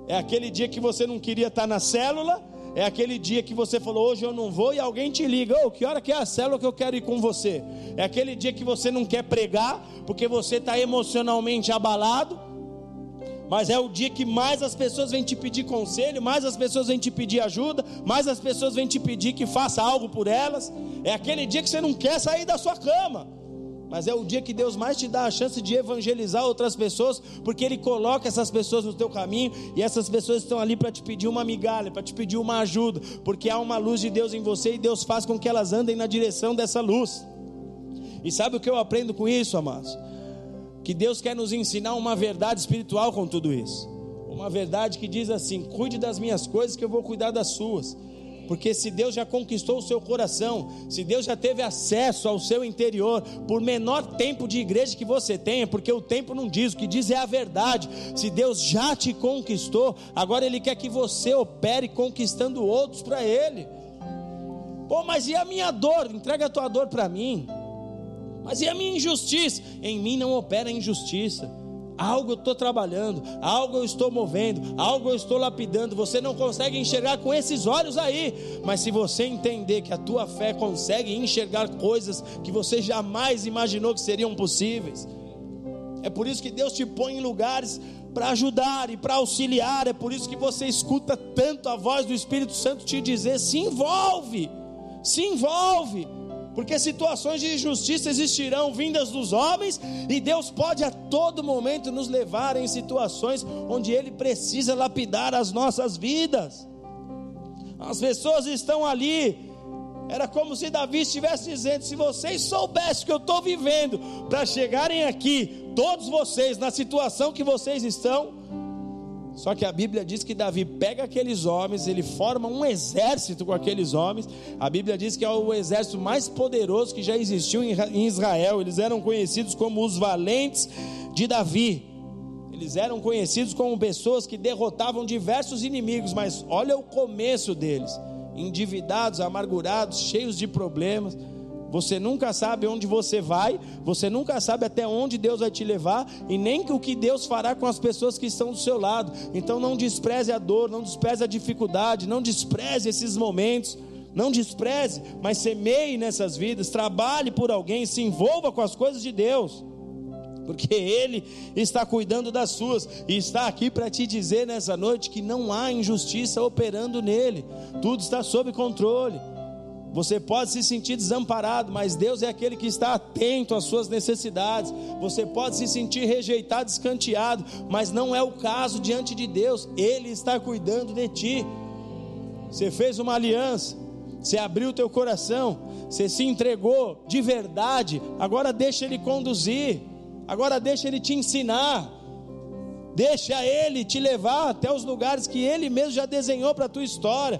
É aquele dia que você não queria estar na célula, é aquele dia que você falou, hoje eu não vou, e alguém te liga, oh, que hora que é a célula que eu quero ir com você? É aquele dia que você não quer pregar, porque você está emocionalmente abalado, mas é o dia que mais as pessoas vêm te pedir conselho, mais as pessoas vêm te pedir ajuda, mais as pessoas vêm te pedir que faça algo por elas. É aquele dia que você não quer sair da sua cama mas é o dia que Deus mais te dá a chance de evangelizar outras pessoas, porque Ele coloca essas pessoas no teu caminho e essas pessoas estão ali para te pedir uma migalha, para te pedir uma ajuda, porque há uma luz de Deus em você e Deus faz com que elas andem na direção dessa luz. E sabe o que eu aprendo com isso, amados? Que Deus quer nos ensinar uma verdade espiritual com tudo isso. Uma verdade que diz assim: cuide das minhas coisas, que eu vou cuidar das suas. Porque se Deus já conquistou o seu coração, se Deus já teve acesso ao seu interior, por menor tempo de igreja que você tenha, porque o tempo não diz, o que diz é a verdade. Se Deus já te conquistou, agora Ele quer que você opere conquistando outros para Ele. Pô, mas e a minha dor? Entrega a tua dor para mim. Mas e a minha injustiça? Em mim não opera injustiça. Algo eu estou trabalhando, algo eu estou movendo, algo eu estou lapidando. Você não consegue enxergar com esses olhos aí, mas se você entender que a tua fé consegue enxergar coisas que você jamais imaginou que seriam possíveis, é por isso que Deus te põe em lugares para ajudar e para auxiliar. É por isso que você escuta tanto a voz do Espírito Santo te dizer: se envolve, se envolve porque situações de injustiça existirão vindas dos homens, e Deus pode a todo momento nos levar em situações onde Ele precisa lapidar as nossas vidas. As pessoas estão ali, era como se Davi estivesse dizendo: se vocês soubessem o que eu estou vivendo, para chegarem aqui, todos vocês, na situação que vocês estão, só que a Bíblia diz que Davi pega aqueles homens, ele forma um exército com aqueles homens. A Bíblia diz que é o exército mais poderoso que já existiu em Israel. Eles eram conhecidos como os valentes de Davi. Eles eram conhecidos como pessoas que derrotavam diversos inimigos, mas olha o começo deles: endividados, amargurados, cheios de problemas. Você nunca sabe onde você vai, você nunca sabe até onde Deus vai te levar e nem o que Deus fará com as pessoas que estão do seu lado. Então não despreze a dor, não despreze a dificuldade, não despreze esses momentos. Não despreze, mas semeie nessas vidas, trabalhe por alguém, se envolva com as coisas de Deus, porque Ele está cuidando das suas e está aqui para te dizer nessa noite que não há injustiça operando nele, tudo está sob controle. Você pode se sentir desamparado, mas Deus é aquele que está atento às suas necessidades. Você pode se sentir rejeitado, escanteado, mas não é o caso diante de Deus. Ele está cuidando de ti. Você fez uma aliança, você abriu o teu coração, você se entregou de verdade. Agora deixa ele conduzir. Agora deixa ele te ensinar. Deixa ele te levar até os lugares que ele mesmo já desenhou para a tua história.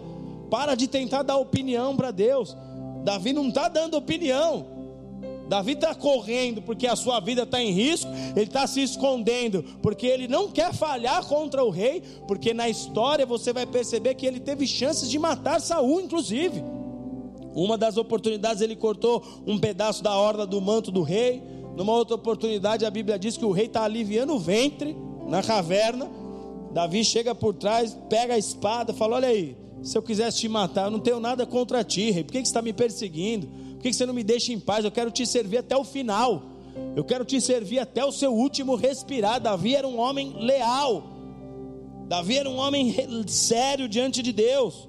Para de tentar dar opinião para Deus. Davi não está dando opinião. Davi está correndo porque a sua vida está em risco, ele está se escondendo porque ele não quer falhar contra o rei, porque na história você vai perceber que ele teve chances de matar Saul, inclusive. Uma das oportunidades ele cortou um pedaço da orla do manto do rei. Numa outra oportunidade a Bíblia diz que o rei está aliviando o ventre na caverna. Davi chega por trás, pega a espada, fala: Olha aí, se eu quisesse te matar, eu não tenho nada contra ti, rei. Por que, você está me perseguindo? Por que, você não me deixa em paz? Eu quero te servir até o final. Eu quero te servir até o seu último respirar. Davi era um homem leal. Davi era um homem sério diante de Deus.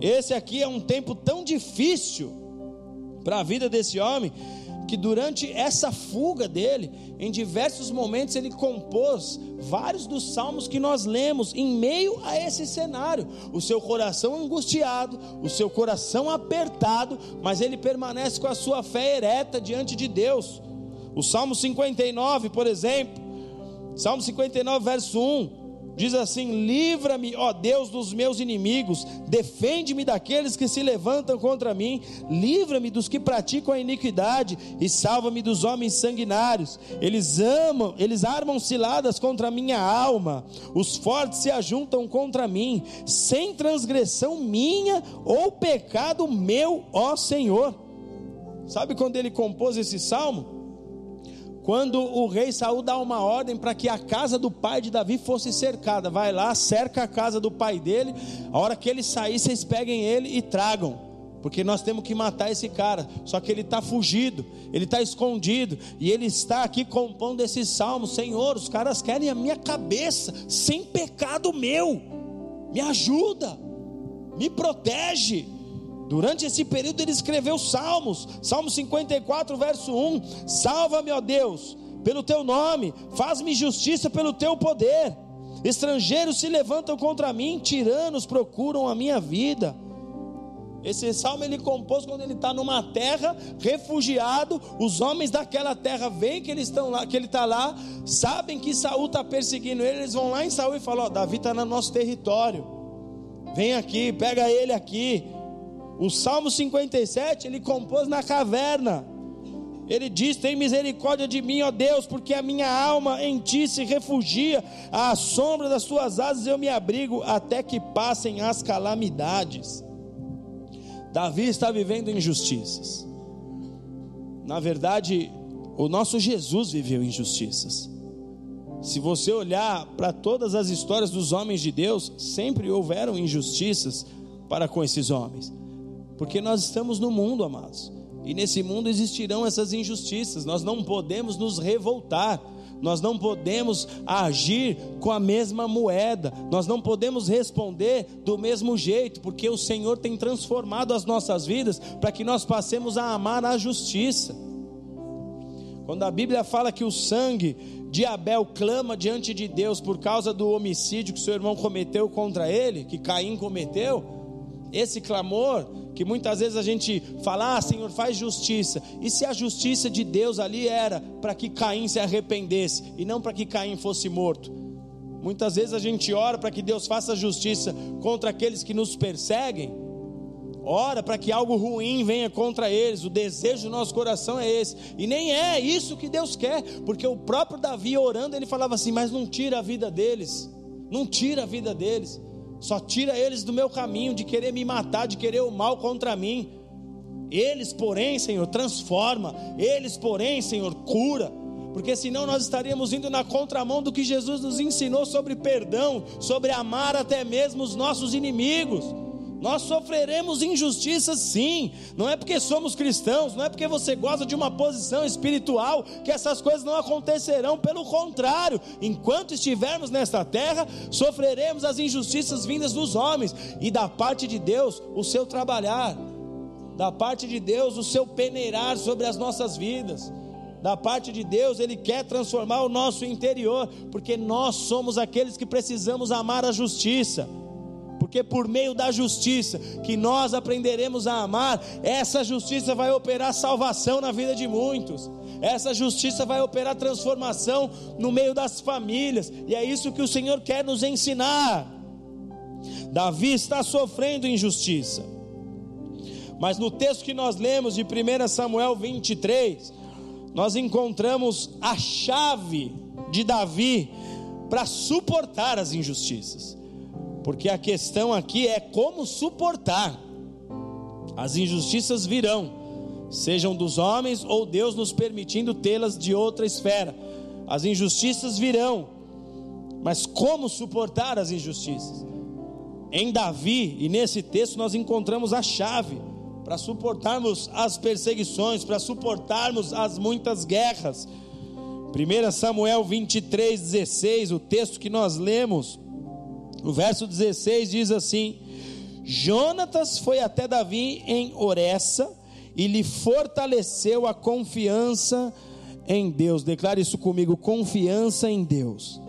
Esse aqui é um tempo tão difícil para a vida desse homem que durante essa fuga dele, em diversos momentos ele compôs vários dos salmos que nós lemos em meio a esse cenário. O seu coração angustiado, o seu coração apertado, mas ele permanece com a sua fé ereta diante de Deus. O Salmo 59, por exemplo, Salmo 59, verso 1 Diz assim: Livra-me, ó Deus, dos meus inimigos, defende-me daqueles que se levantam contra mim, livra-me dos que praticam a iniquidade e salva-me dos homens sanguinários. Eles amam, eles armam ciladas contra a minha alma, os fortes se ajuntam contra mim, sem transgressão minha ou pecado meu, ó Senhor. Sabe quando ele compôs esse salmo? Quando o rei Saul dá uma ordem para que a casa do pai de Davi fosse cercada, vai lá, cerca a casa do pai dele, a hora que ele sair, vocês peguem ele e tragam. Porque nós temos que matar esse cara. Só que ele está fugido, ele está escondido. E ele está aqui compondo esse salmo: Senhor, os caras querem a minha cabeça, sem pecado meu. Me ajuda, me protege. Durante esse período ele escreveu salmos, Salmo 54, verso 1: Salva-me, ó Deus, pelo teu nome, faz-me justiça pelo teu poder. Estrangeiros se levantam contra mim, tiranos procuram a minha vida. Esse salmo ele compôs quando ele está numa terra refugiado. Os homens daquela terra veem que eles estão lá, que ele está lá, sabem que Saul está perseguindo ele, eles vão lá em Saul e falam: ó, Davi está no nosso território. Vem aqui, pega ele aqui. O Salmo 57 ele compôs na caverna. Ele diz: Tem misericórdia de mim, ó Deus, porque a minha alma em ti se refugia, à sombra das tuas asas eu me abrigo, até que passem as calamidades. Davi está vivendo injustiças. Na verdade, o nosso Jesus viveu injustiças. Se você olhar para todas as histórias dos homens de Deus, sempre houveram injustiças para com esses homens. Porque nós estamos no mundo, amados. E nesse mundo existirão essas injustiças. Nós não podemos nos revoltar. Nós não podemos agir com a mesma moeda, nós não podemos responder do mesmo jeito, porque o Senhor tem transformado as nossas vidas para que nós passemos a amar a justiça. Quando a Bíblia fala que o sangue de Abel clama diante de Deus por causa do homicídio que seu irmão cometeu contra ele, que Caim cometeu, esse clamor que muitas vezes a gente fala, ah, Senhor, faz justiça. E se a justiça de Deus ali era para que Caim se arrependesse e não para que Caim fosse morto? Muitas vezes a gente ora para que Deus faça justiça contra aqueles que nos perseguem, ora para que algo ruim venha contra eles, o desejo do nosso coração é esse, e nem é isso que Deus quer, porque o próprio Davi orando, ele falava assim: Mas não tira a vida deles, não tira a vida deles. Só tira eles do meu caminho de querer me matar, de querer o mal contra mim. Eles, porém, Senhor, transforma. Eles, porém, Senhor, cura. Porque senão nós estaríamos indo na contramão do que Jesus nos ensinou sobre perdão, sobre amar até mesmo os nossos inimigos. Nós sofreremos injustiças sim, não é porque somos cristãos, não é porque você gosta de uma posição espiritual que essas coisas não acontecerão, pelo contrário, enquanto estivermos nesta terra, sofreremos as injustiças vindas dos homens. E da parte de Deus o seu trabalhar, da parte de Deus o seu peneirar sobre as nossas vidas. Da parte de Deus, Ele quer transformar o nosso interior, porque nós somos aqueles que precisamos amar a justiça porque por meio da justiça que nós aprenderemos a amar, essa justiça vai operar salvação na vida de muitos. Essa justiça vai operar transformação no meio das famílias, e é isso que o Senhor quer nos ensinar. Davi está sofrendo injustiça. Mas no texto que nós lemos de 1 Samuel 23, nós encontramos a chave de Davi para suportar as injustiças. Porque a questão aqui é como suportar. As injustiças virão, sejam dos homens ou Deus nos permitindo tê-las de outra esfera. As injustiças virão, mas como suportar as injustiças? Em Davi, e nesse texto nós encontramos a chave para suportarmos as perseguições, para suportarmos as muitas guerras. 1 Samuel 23, 16, o texto que nós lemos, o verso 16 diz assim: Jonatas foi até Davi em Oressa e lhe fortaleceu a confiança em Deus. Declare isso comigo: confiança em Deus.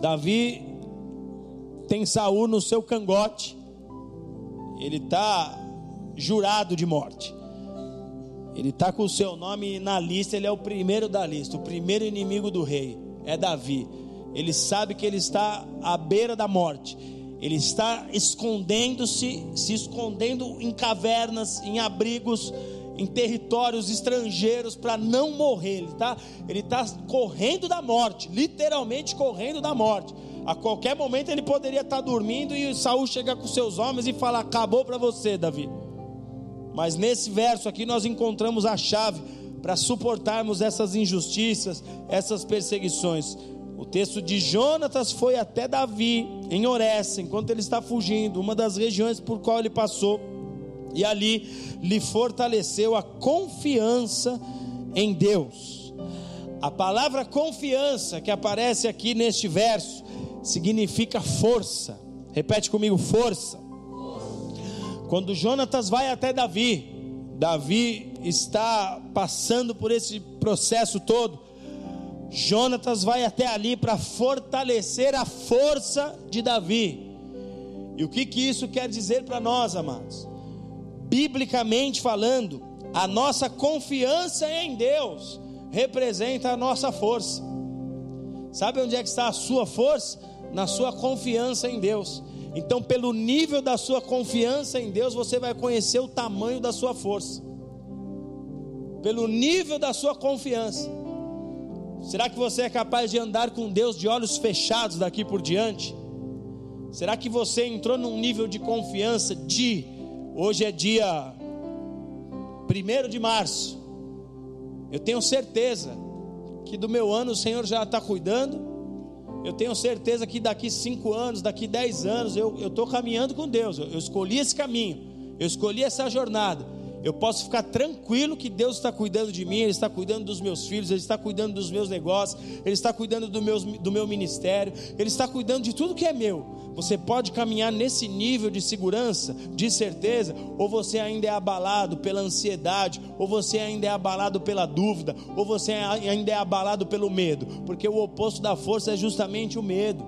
Davi tem Saul no seu cangote. Ele está jurado de morte. Ele está com o seu nome na lista. Ele é o primeiro da lista. O primeiro inimigo do rei é Davi ele sabe que ele está à beira da morte. Ele está escondendo-se, se escondendo em cavernas, em abrigos, em territórios estrangeiros para não morrer. Ele está ele tá correndo da morte, literalmente correndo da morte. A qualquer momento ele poderia estar dormindo e Saul chega com seus homens e fala: Acabou para você, Davi. Mas nesse verso aqui nós encontramos a chave para suportarmos essas injustiças, essas perseguições. O texto de Jonatas foi até Davi, em Oressa, enquanto ele está fugindo, uma das regiões por qual ele passou, e ali lhe fortaleceu a confiança em Deus. A palavra confiança que aparece aqui neste verso significa força. Repete comigo: força. Quando Jonatas vai até Davi, Davi está passando por esse processo todo Jonatas vai até ali para fortalecer a força de Davi. E o que, que isso quer dizer para nós, amados? Biblicamente falando, a nossa confiança em Deus representa a nossa força. Sabe onde é que está a sua força? Na sua confiança em Deus. Então, pelo nível da sua confiança em Deus, você vai conhecer o tamanho da sua força. Pelo nível da sua confiança. Será que você é capaz de andar com Deus de olhos fechados daqui por diante? Será que você entrou num nível de confiança de hoje é dia 1 de março? Eu tenho certeza que do meu ano o Senhor já está cuidando eu tenho certeza que daqui cinco anos, daqui dez anos, eu estou caminhando com Deus. Eu, eu escolhi esse caminho, eu escolhi essa jornada. Eu posso ficar tranquilo que Deus está cuidando de mim, Ele está cuidando dos meus filhos, Ele está cuidando dos meus negócios, Ele está cuidando do meu, do meu ministério, Ele está cuidando de tudo que é meu. Você pode caminhar nesse nível de segurança, de certeza, ou você ainda é abalado pela ansiedade, ou você ainda é abalado pela dúvida, ou você ainda é abalado pelo medo, porque o oposto da força é justamente o medo.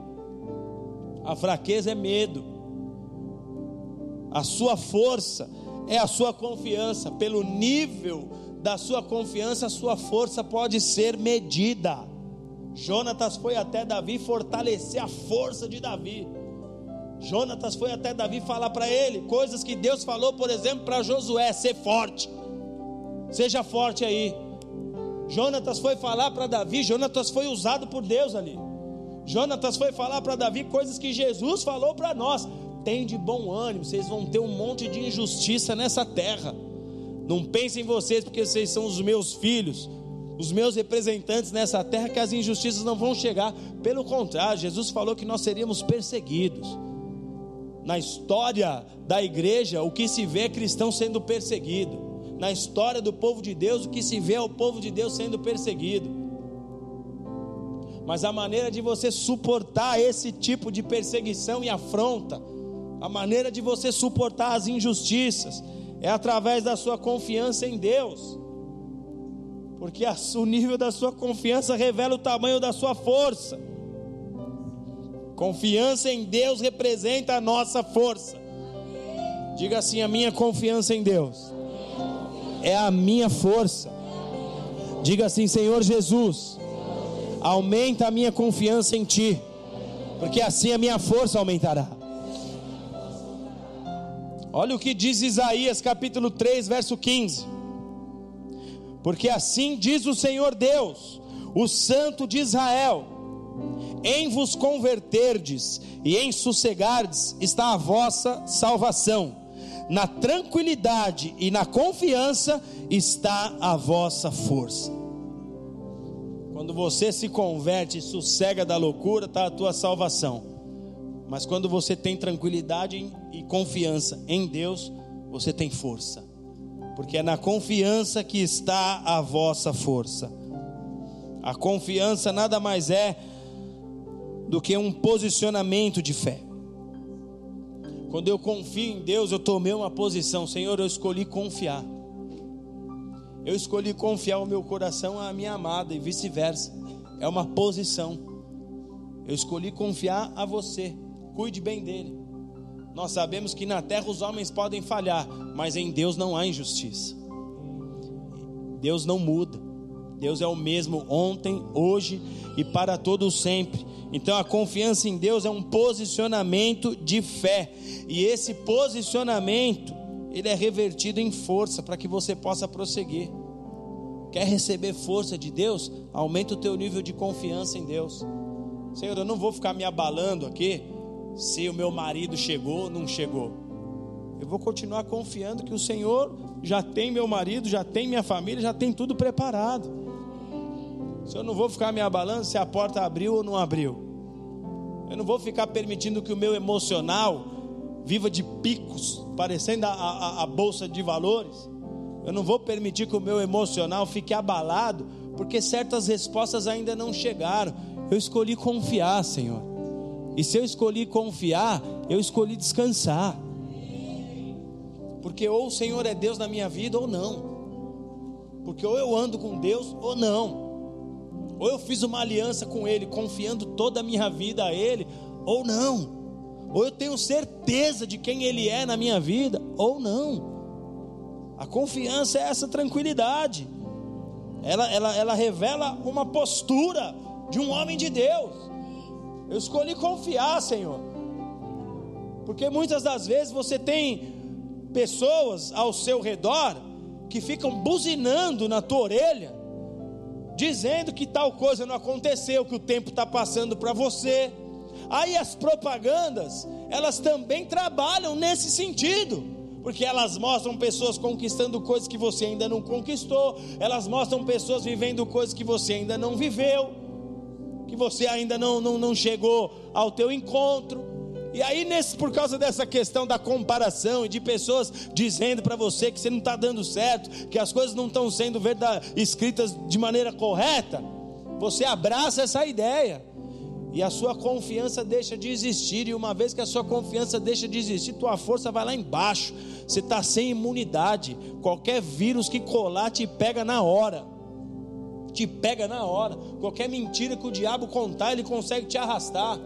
A fraqueza é medo. A sua força é a sua confiança. Pelo nível da sua confiança, a sua força pode ser medida. Jonatas foi até Davi fortalecer a força de Davi. Jonatas foi até Davi falar para ele coisas que Deus falou, por exemplo, para Josué: ser forte, seja forte aí. Jonatas foi falar para Davi, Jonatas foi usado por Deus ali. Jonatas foi falar para Davi coisas que Jesus falou para nós tem de bom ânimo, vocês vão ter um monte de injustiça nessa terra. Não pensem em vocês, porque vocês são os meus filhos, os meus representantes nessa terra, que as injustiças não vão chegar. Pelo contrário, Jesus falou que nós seríamos perseguidos. Na história da igreja, o que se vê é cristão sendo perseguido. Na história do povo de Deus, o que se vê é o povo de Deus sendo perseguido. Mas a maneira de você suportar esse tipo de perseguição e afronta, a maneira de você suportar as injustiças é através da sua confiança em Deus. Porque o nível da sua confiança revela o tamanho da sua força. Confiança em Deus representa a nossa força. Diga assim: a minha confiança em Deus é a minha força. Diga assim: Senhor Jesus, aumenta a minha confiança em Ti, porque assim a minha força aumentará. Olha o que diz Isaías capítulo 3, verso 15. Porque assim diz o Senhor Deus, o Santo de Israel: em vos converterdes e em sossegardes está a vossa salvação, na tranquilidade e na confiança está a vossa força. Quando você se converte e sossega da loucura, está a tua salvação. Mas quando você tem tranquilidade e confiança em Deus, você tem força. Porque é na confiança que está a vossa força. A confiança nada mais é do que um posicionamento de fé. Quando eu confio em Deus, eu tomei uma posição, Senhor, eu escolhi confiar. Eu escolhi confiar o meu coração à minha amada e vice-versa. É uma posição. Eu escolhi confiar a você cuide bem dele. Nós sabemos que na terra os homens podem falhar, mas em Deus não há injustiça. Deus não muda. Deus é o mesmo ontem, hoje e para todo sempre. Então a confiança em Deus é um posicionamento de fé. E esse posicionamento, ele é revertido em força para que você possa prosseguir. Quer receber força de Deus? Aumenta o teu nível de confiança em Deus. Senhor, eu não vou ficar me abalando aqui se o meu marido chegou ou não chegou. Eu vou continuar confiando que o Senhor já tem meu marido, já tem minha família, já tem tudo preparado. Se eu não vou ficar me abalando se a porta abriu ou não abriu. Eu não vou ficar permitindo que o meu emocional viva de picos, parecendo a, a, a bolsa de valores. Eu não vou permitir que o meu emocional fique abalado, porque certas respostas ainda não chegaram. Eu escolhi confiar, Senhor. E se eu escolhi confiar, eu escolhi descansar. Porque ou o Senhor é Deus na minha vida ou não. Porque ou eu ando com Deus ou não. Ou eu fiz uma aliança com Ele, confiando toda a minha vida a Ele, ou não. Ou eu tenho certeza de quem Ele é na minha vida, ou não. A confiança é essa tranquilidade. Ela, ela, ela revela uma postura de um homem de Deus. Eu escolhi confiar, Senhor. Porque muitas das vezes você tem pessoas ao seu redor que ficam buzinando na tua orelha, dizendo que tal coisa não aconteceu, que o tempo está passando para você. Aí as propagandas, elas também trabalham nesse sentido porque elas mostram pessoas conquistando coisas que você ainda não conquistou, elas mostram pessoas vivendo coisas que você ainda não viveu, que você ainda não, não, não chegou ao teu encontro. E aí, nesse, por causa dessa questão da comparação e de pessoas dizendo para você que você não está dando certo, que as coisas não estão sendo verdade, escritas de maneira correta, você abraça essa ideia e a sua confiança deixa de existir. E uma vez que a sua confiança deixa de existir, tua força vai lá embaixo. Você está sem imunidade. Qualquer vírus que colar te pega na hora. Te pega na hora. Qualquer mentira que o diabo contar, ele consegue te arrastar.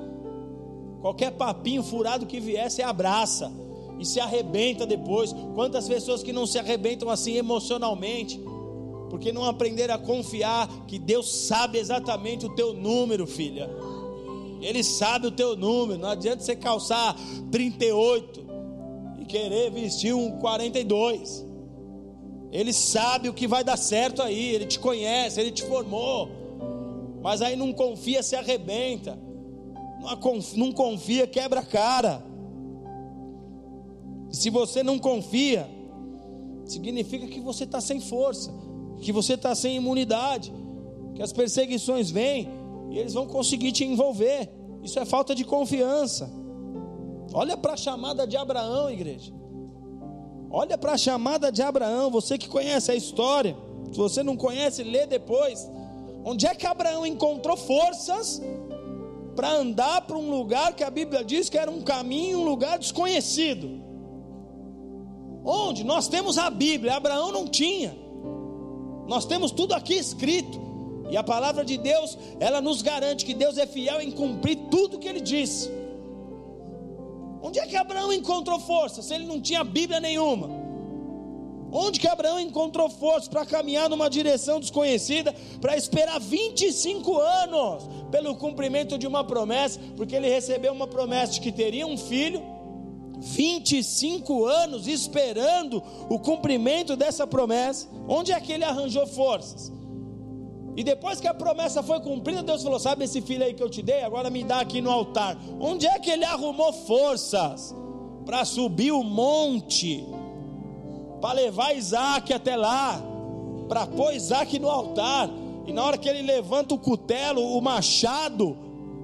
Qualquer papinho furado que você abraça e se arrebenta depois. Quantas pessoas que não se arrebentam assim emocionalmente, porque não aprenderam a confiar que Deus sabe exatamente o teu número, filha. Ele sabe o teu número. Não adianta você calçar 38 e querer vestir um 42. Ele sabe o que vai dar certo aí. Ele te conhece, ele te formou. Mas aí não confia, se arrebenta. Não confia, quebra a cara. Se você não confia, significa que você está sem força, que você está sem imunidade, que as perseguições vêm e eles vão conseguir te envolver. Isso é falta de confiança. Olha para a chamada de Abraão, igreja. Olha para a chamada de Abraão, você que conhece a história. Se você não conhece, lê depois. Onde é que Abraão encontrou forças para andar para um lugar que a Bíblia diz que era um caminho, um lugar desconhecido? Onde? Nós temos a Bíblia, Abraão não tinha. Nós temos tudo aqui escrito. E a palavra de Deus, ela nos garante que Deus é fiel em cumprir tudo que ele disse. Onde é que Abraão encontrou força se ele não tinha Bíblia nenhuma? Onde que Abraão encontrou força para caminhar numa direção desconhecida, para esperar 25 anos pelo cumprimento de uma promessa, porque ele recebeu uma promessa de que teria um filho, 25 anos esperando o cumprimento dessa promessa. Onde é que ele arranjou forças? E depois que a promessa foi cumprida, Deus falou: Sabe esse filho aí que eu te dei? Agora me dá aqui no altar. Onde é que ele arrumou forças para subir o monte, para levar Isaac até lá, para pôr Isaac no altar? E na hora que ele levanta o cutelo, o machado,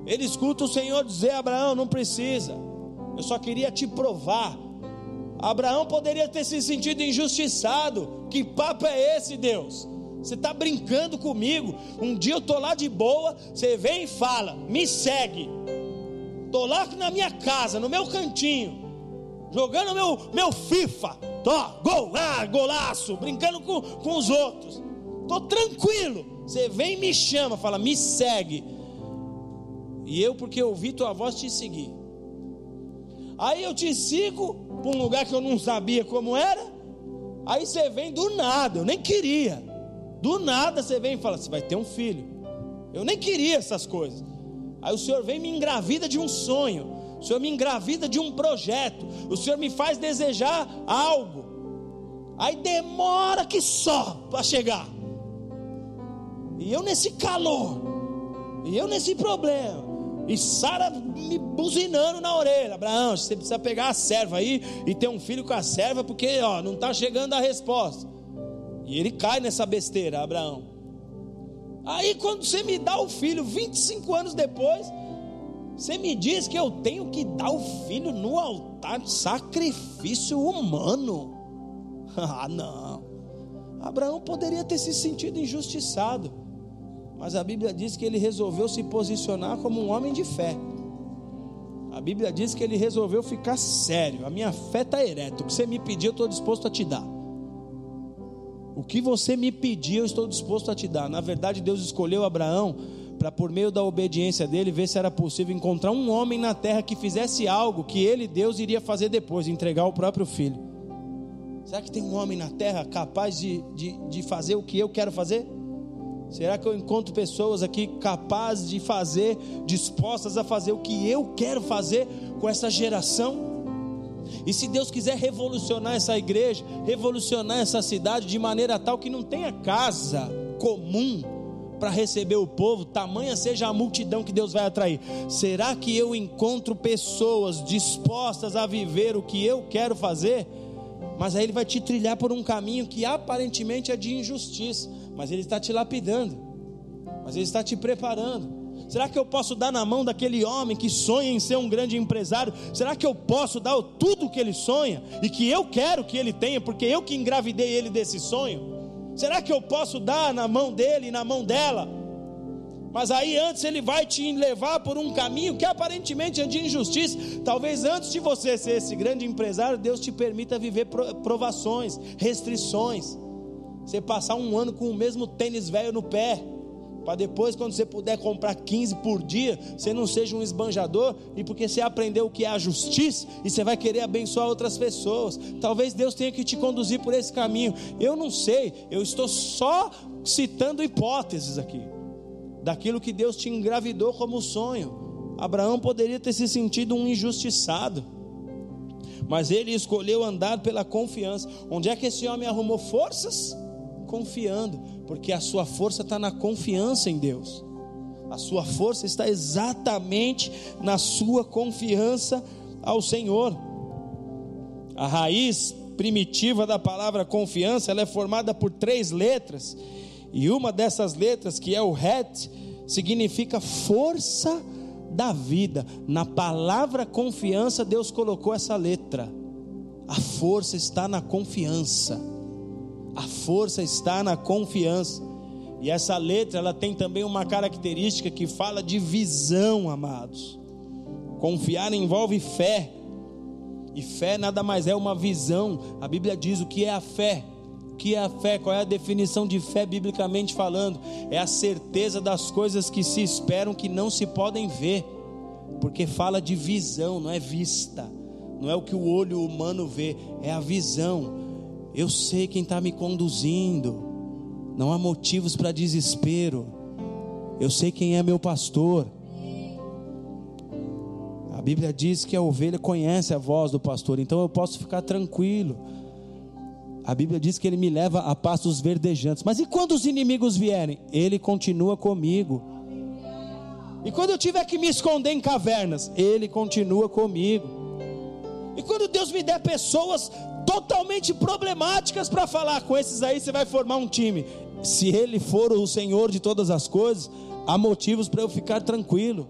ele escuta o Senhor dizer: Abraão, não precisa, eu só queria te provar. Abraão poderia ter se sentido injustiçado. Que papo é esse, Deus? Você está brincando comigo. Um dia eu estou lá de boa, você vem e fala, me segue. Estou lá na minha casa, no meu cantinho, jogando meu, meu FIFA. Tô, gol, ah, golaço, brincando com, com os outros. Estou tranquilo. Você vem e me chama, fala, me segue. E eu, porque ouvi tua voz, te segui. Aí eu te sigo para um lugar que eu não sabia como era. Aí você vem do nada, eu nem queria. Do nada você vem e fala: Você vai ter um filho. Eu nem queria essas coisas. Aí o Senhor vem e me engravida de um sonho. O Senhor me engravida de um projeto. O Senhor me faz desejar algo. Aí demora que só para chegar. E eu nesse calor. E eu nesse problema. E Sara me buzinando na orelha. Abraão, você precisa pegar a serva aí e ter um filho com a serva, porque ó, não está chegando a resposta. E ele cai nessa besteira, Abraão. Aí quando você me dá o filho 25 anos depois, você me diz que eu tenho que dar o filho no altar de sacrifício humano. ah, não. Abraão poderia ter se sentido injustiçado, mas a Bíblia diz que ele resolveu se posicionar como um homem de fé. A Bíblia diz que ele resolveu ficar sério. A minha fé está ereta. O que você me pediu, eu estou disposto a te dar. O que você me pedir, eu estou disposto a te dar. Na verdade, Deus escolheu Abraão para, por meio da obediência dele, ver se era possível encontrar um homem na terra que fizesse algo que ele, Deus, iria fazer depois entregar o próprio filho. Será que tem um homem na terra capaz de, de, de fazer o que eu quero fazer? Será que eu encontro pessoas aqui capazes de fazer, dispostas a fazer o que eu quero fazer com essa geração? E se Deus quiser revolucionar essa igreja, revolucionar essa cidade de maneira tal que não tenha casa comum para receber o povo, tamanha seja a multidão que Deus vai atrair. Será que eu encontro pessoas dispostas a viver o que eu quero fazer? Mas aí ele vai te trilhar por um caminho que aparentemente é de injustiça, mas ele está te lapidando, mas ele está te preparando. Será que eu posso dar na mão daquele homem que sonha em ser um grande empresário? Será que eu posso dar tudo o que ele sonha e que eu quero que ele tenha, porque eu que engravidei ele desse sonho? Será que eu posso dar na mão dele e na mão dela? Mas aí antes ele vai te levar por um caminho que aparentemente é de injustiça. Talvez antes de você ser esse grande empresário, Deus te permita viver provações, restrições. Você passar um ano com o mesmo tênis velho no pé para depois, quando você puder comprar 15 por dia, você não seja um esbanjador, e porque você aprendeu o que é a justiça, e você vai querer abençoar outras pessoas. Talvez Deus tenha que te conduzir por esse caminho. Eu não sei, eu estou só citando hipóteses aqui, daquilo que Deus te engravidou como sonho. Abraão poderia ter se sentido um injustiçado, mas ele escolheu andar pela confiança. Onde é que esse homem arrumou forças? Confiando porque a sua força está na confiança em Deus. A sua força está exatamente na sua confiança ao Senhor. A raiz primitiva da palavra confiança, ela é formada por três letras, e uma dessas letras, que é o het, significa força da vida. Na palavra confiança, Deus colocou essa letra. A força está na confiança. A força está na confiança. E essa letra, ela tem também uma característica que fala de visão, amados. Confiar envolve fé. E fé nada mais é uma visão. A Bíblia diz o que é a fé. O que é a fé? Qual é a definição de fé biblicamente falando? É a certeza das coisas que se esperam que não se podem ver. Porque fala de visão, não é vista. Não é o que o olho humano vê, é a visão. Eu sei quem está me conduzindo. Não há motivos para desespero. Eu sei quem é meu pastor. A Bíblia diz que a ovelha conhece a voz do pastor, então eu posso ficar tranquilo. A Bíblia diz que ele me leva a pastos verdejantes. Mas e quando os inimigos vierem? Ele continua comigo. E quando eu tiver que me esconder em cavernas, ele continua comigo. E quando Deus me der pessoas totalmente problemáticas para falar. Com esses aí você vai formar um time. Se ele for o Senhor de todas as coisas, há motivos para eu ficar tranquilo.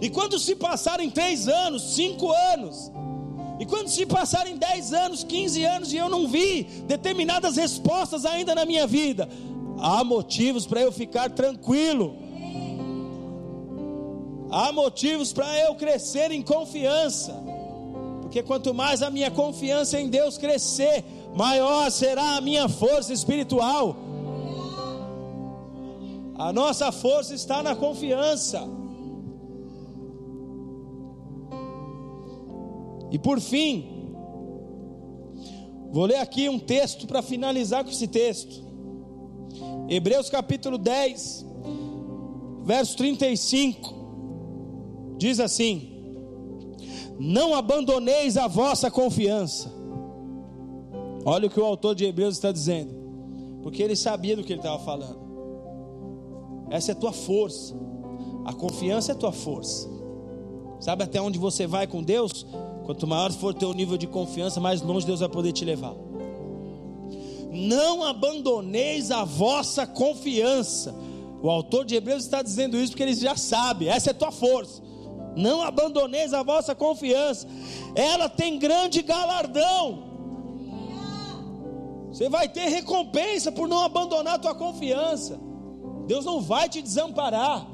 E quando se passarem três anos, cinco anos, e quando se passarem dez anos, quinze anos e eu não vi determinadas respostas ainda na minha vida, há motivos para eu ficar tranquilo. Há motivos para eu crescer em confiança. Porque quanto mais a minha confiança em Deus crescer, maior será a minha força espiritual. A nossa força está na confiança. E por fim, vou ler aqui um texto para finalizar com esse texto. Hebreus capítulo 10, verso 35, diz assim: não abandoneis a vossa confiança. Olha o que o autor de Hebreus está dizendo, porque ele sabia do que ele estava falando. Essa é tua força, a confiança é tua força. Sabe até onde você vai com Deus? Quanto maior for teu nível de confiança, mais longe Deus vai poder te levar. Não abandoneis a vossa confiança. O autor de Hebreus está dizendo isso porque ele já sabe, essa é tua força não abandoneis a vossa confiança, ela tem grande galardão. Você vai ter recompensa por não abandonar a tua confiança. Deus não vai te desamparar.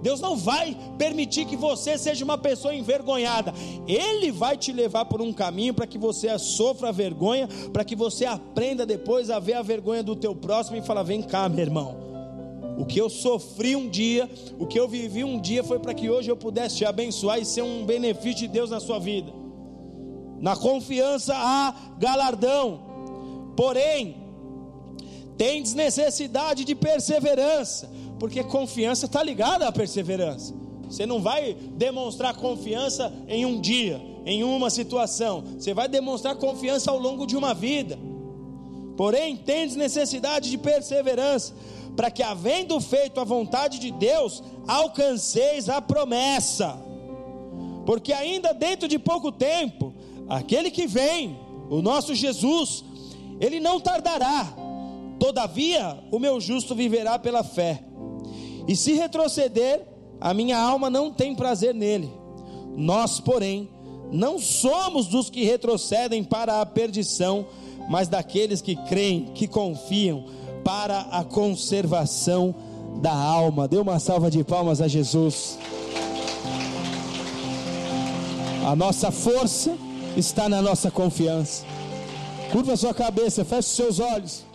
Deus não vai permitir que você seja uma pessoa envergonhada. Ele vai te levar por um caminho para que você sofra vergonha, para que você aprenda depois a ver a vergonha do teu próximo e falar: "Vem cá, meu irmão. O que eu sofri um dia, o que eu vivi um dia foi para que hoje eu pudesse te abençoar e ser um benefício de Deus na sua vida. Na confiança há galardão. Porém, tendes necessidade de perseverança, porque confiança está ligada à perseverança. Você não vai demonstrar confiança em um dia, em uma situação. Você vai demonstrar confiança ao longo de uma vida. Porém, tendes necessidade de perseverança, para que, havendo feito a vontade de Deus, alcanceis a promessa. Porque ainda dentro de pouco tempo, aquele que vem, o nosso Jesus, ele não tardará. Todavia, o meu justo viverá pela fé. E se retroceder, a minha alma não tem prazer nele. Nós, porém, não somos dos que retrocedem para a perdição, mas daqueles que creem, que confiam para a conservação da alma. Dê uma salva de palmas a Jesus. A nossa força está na nossa confiança. Curva sua cabeça, feche seus olhos.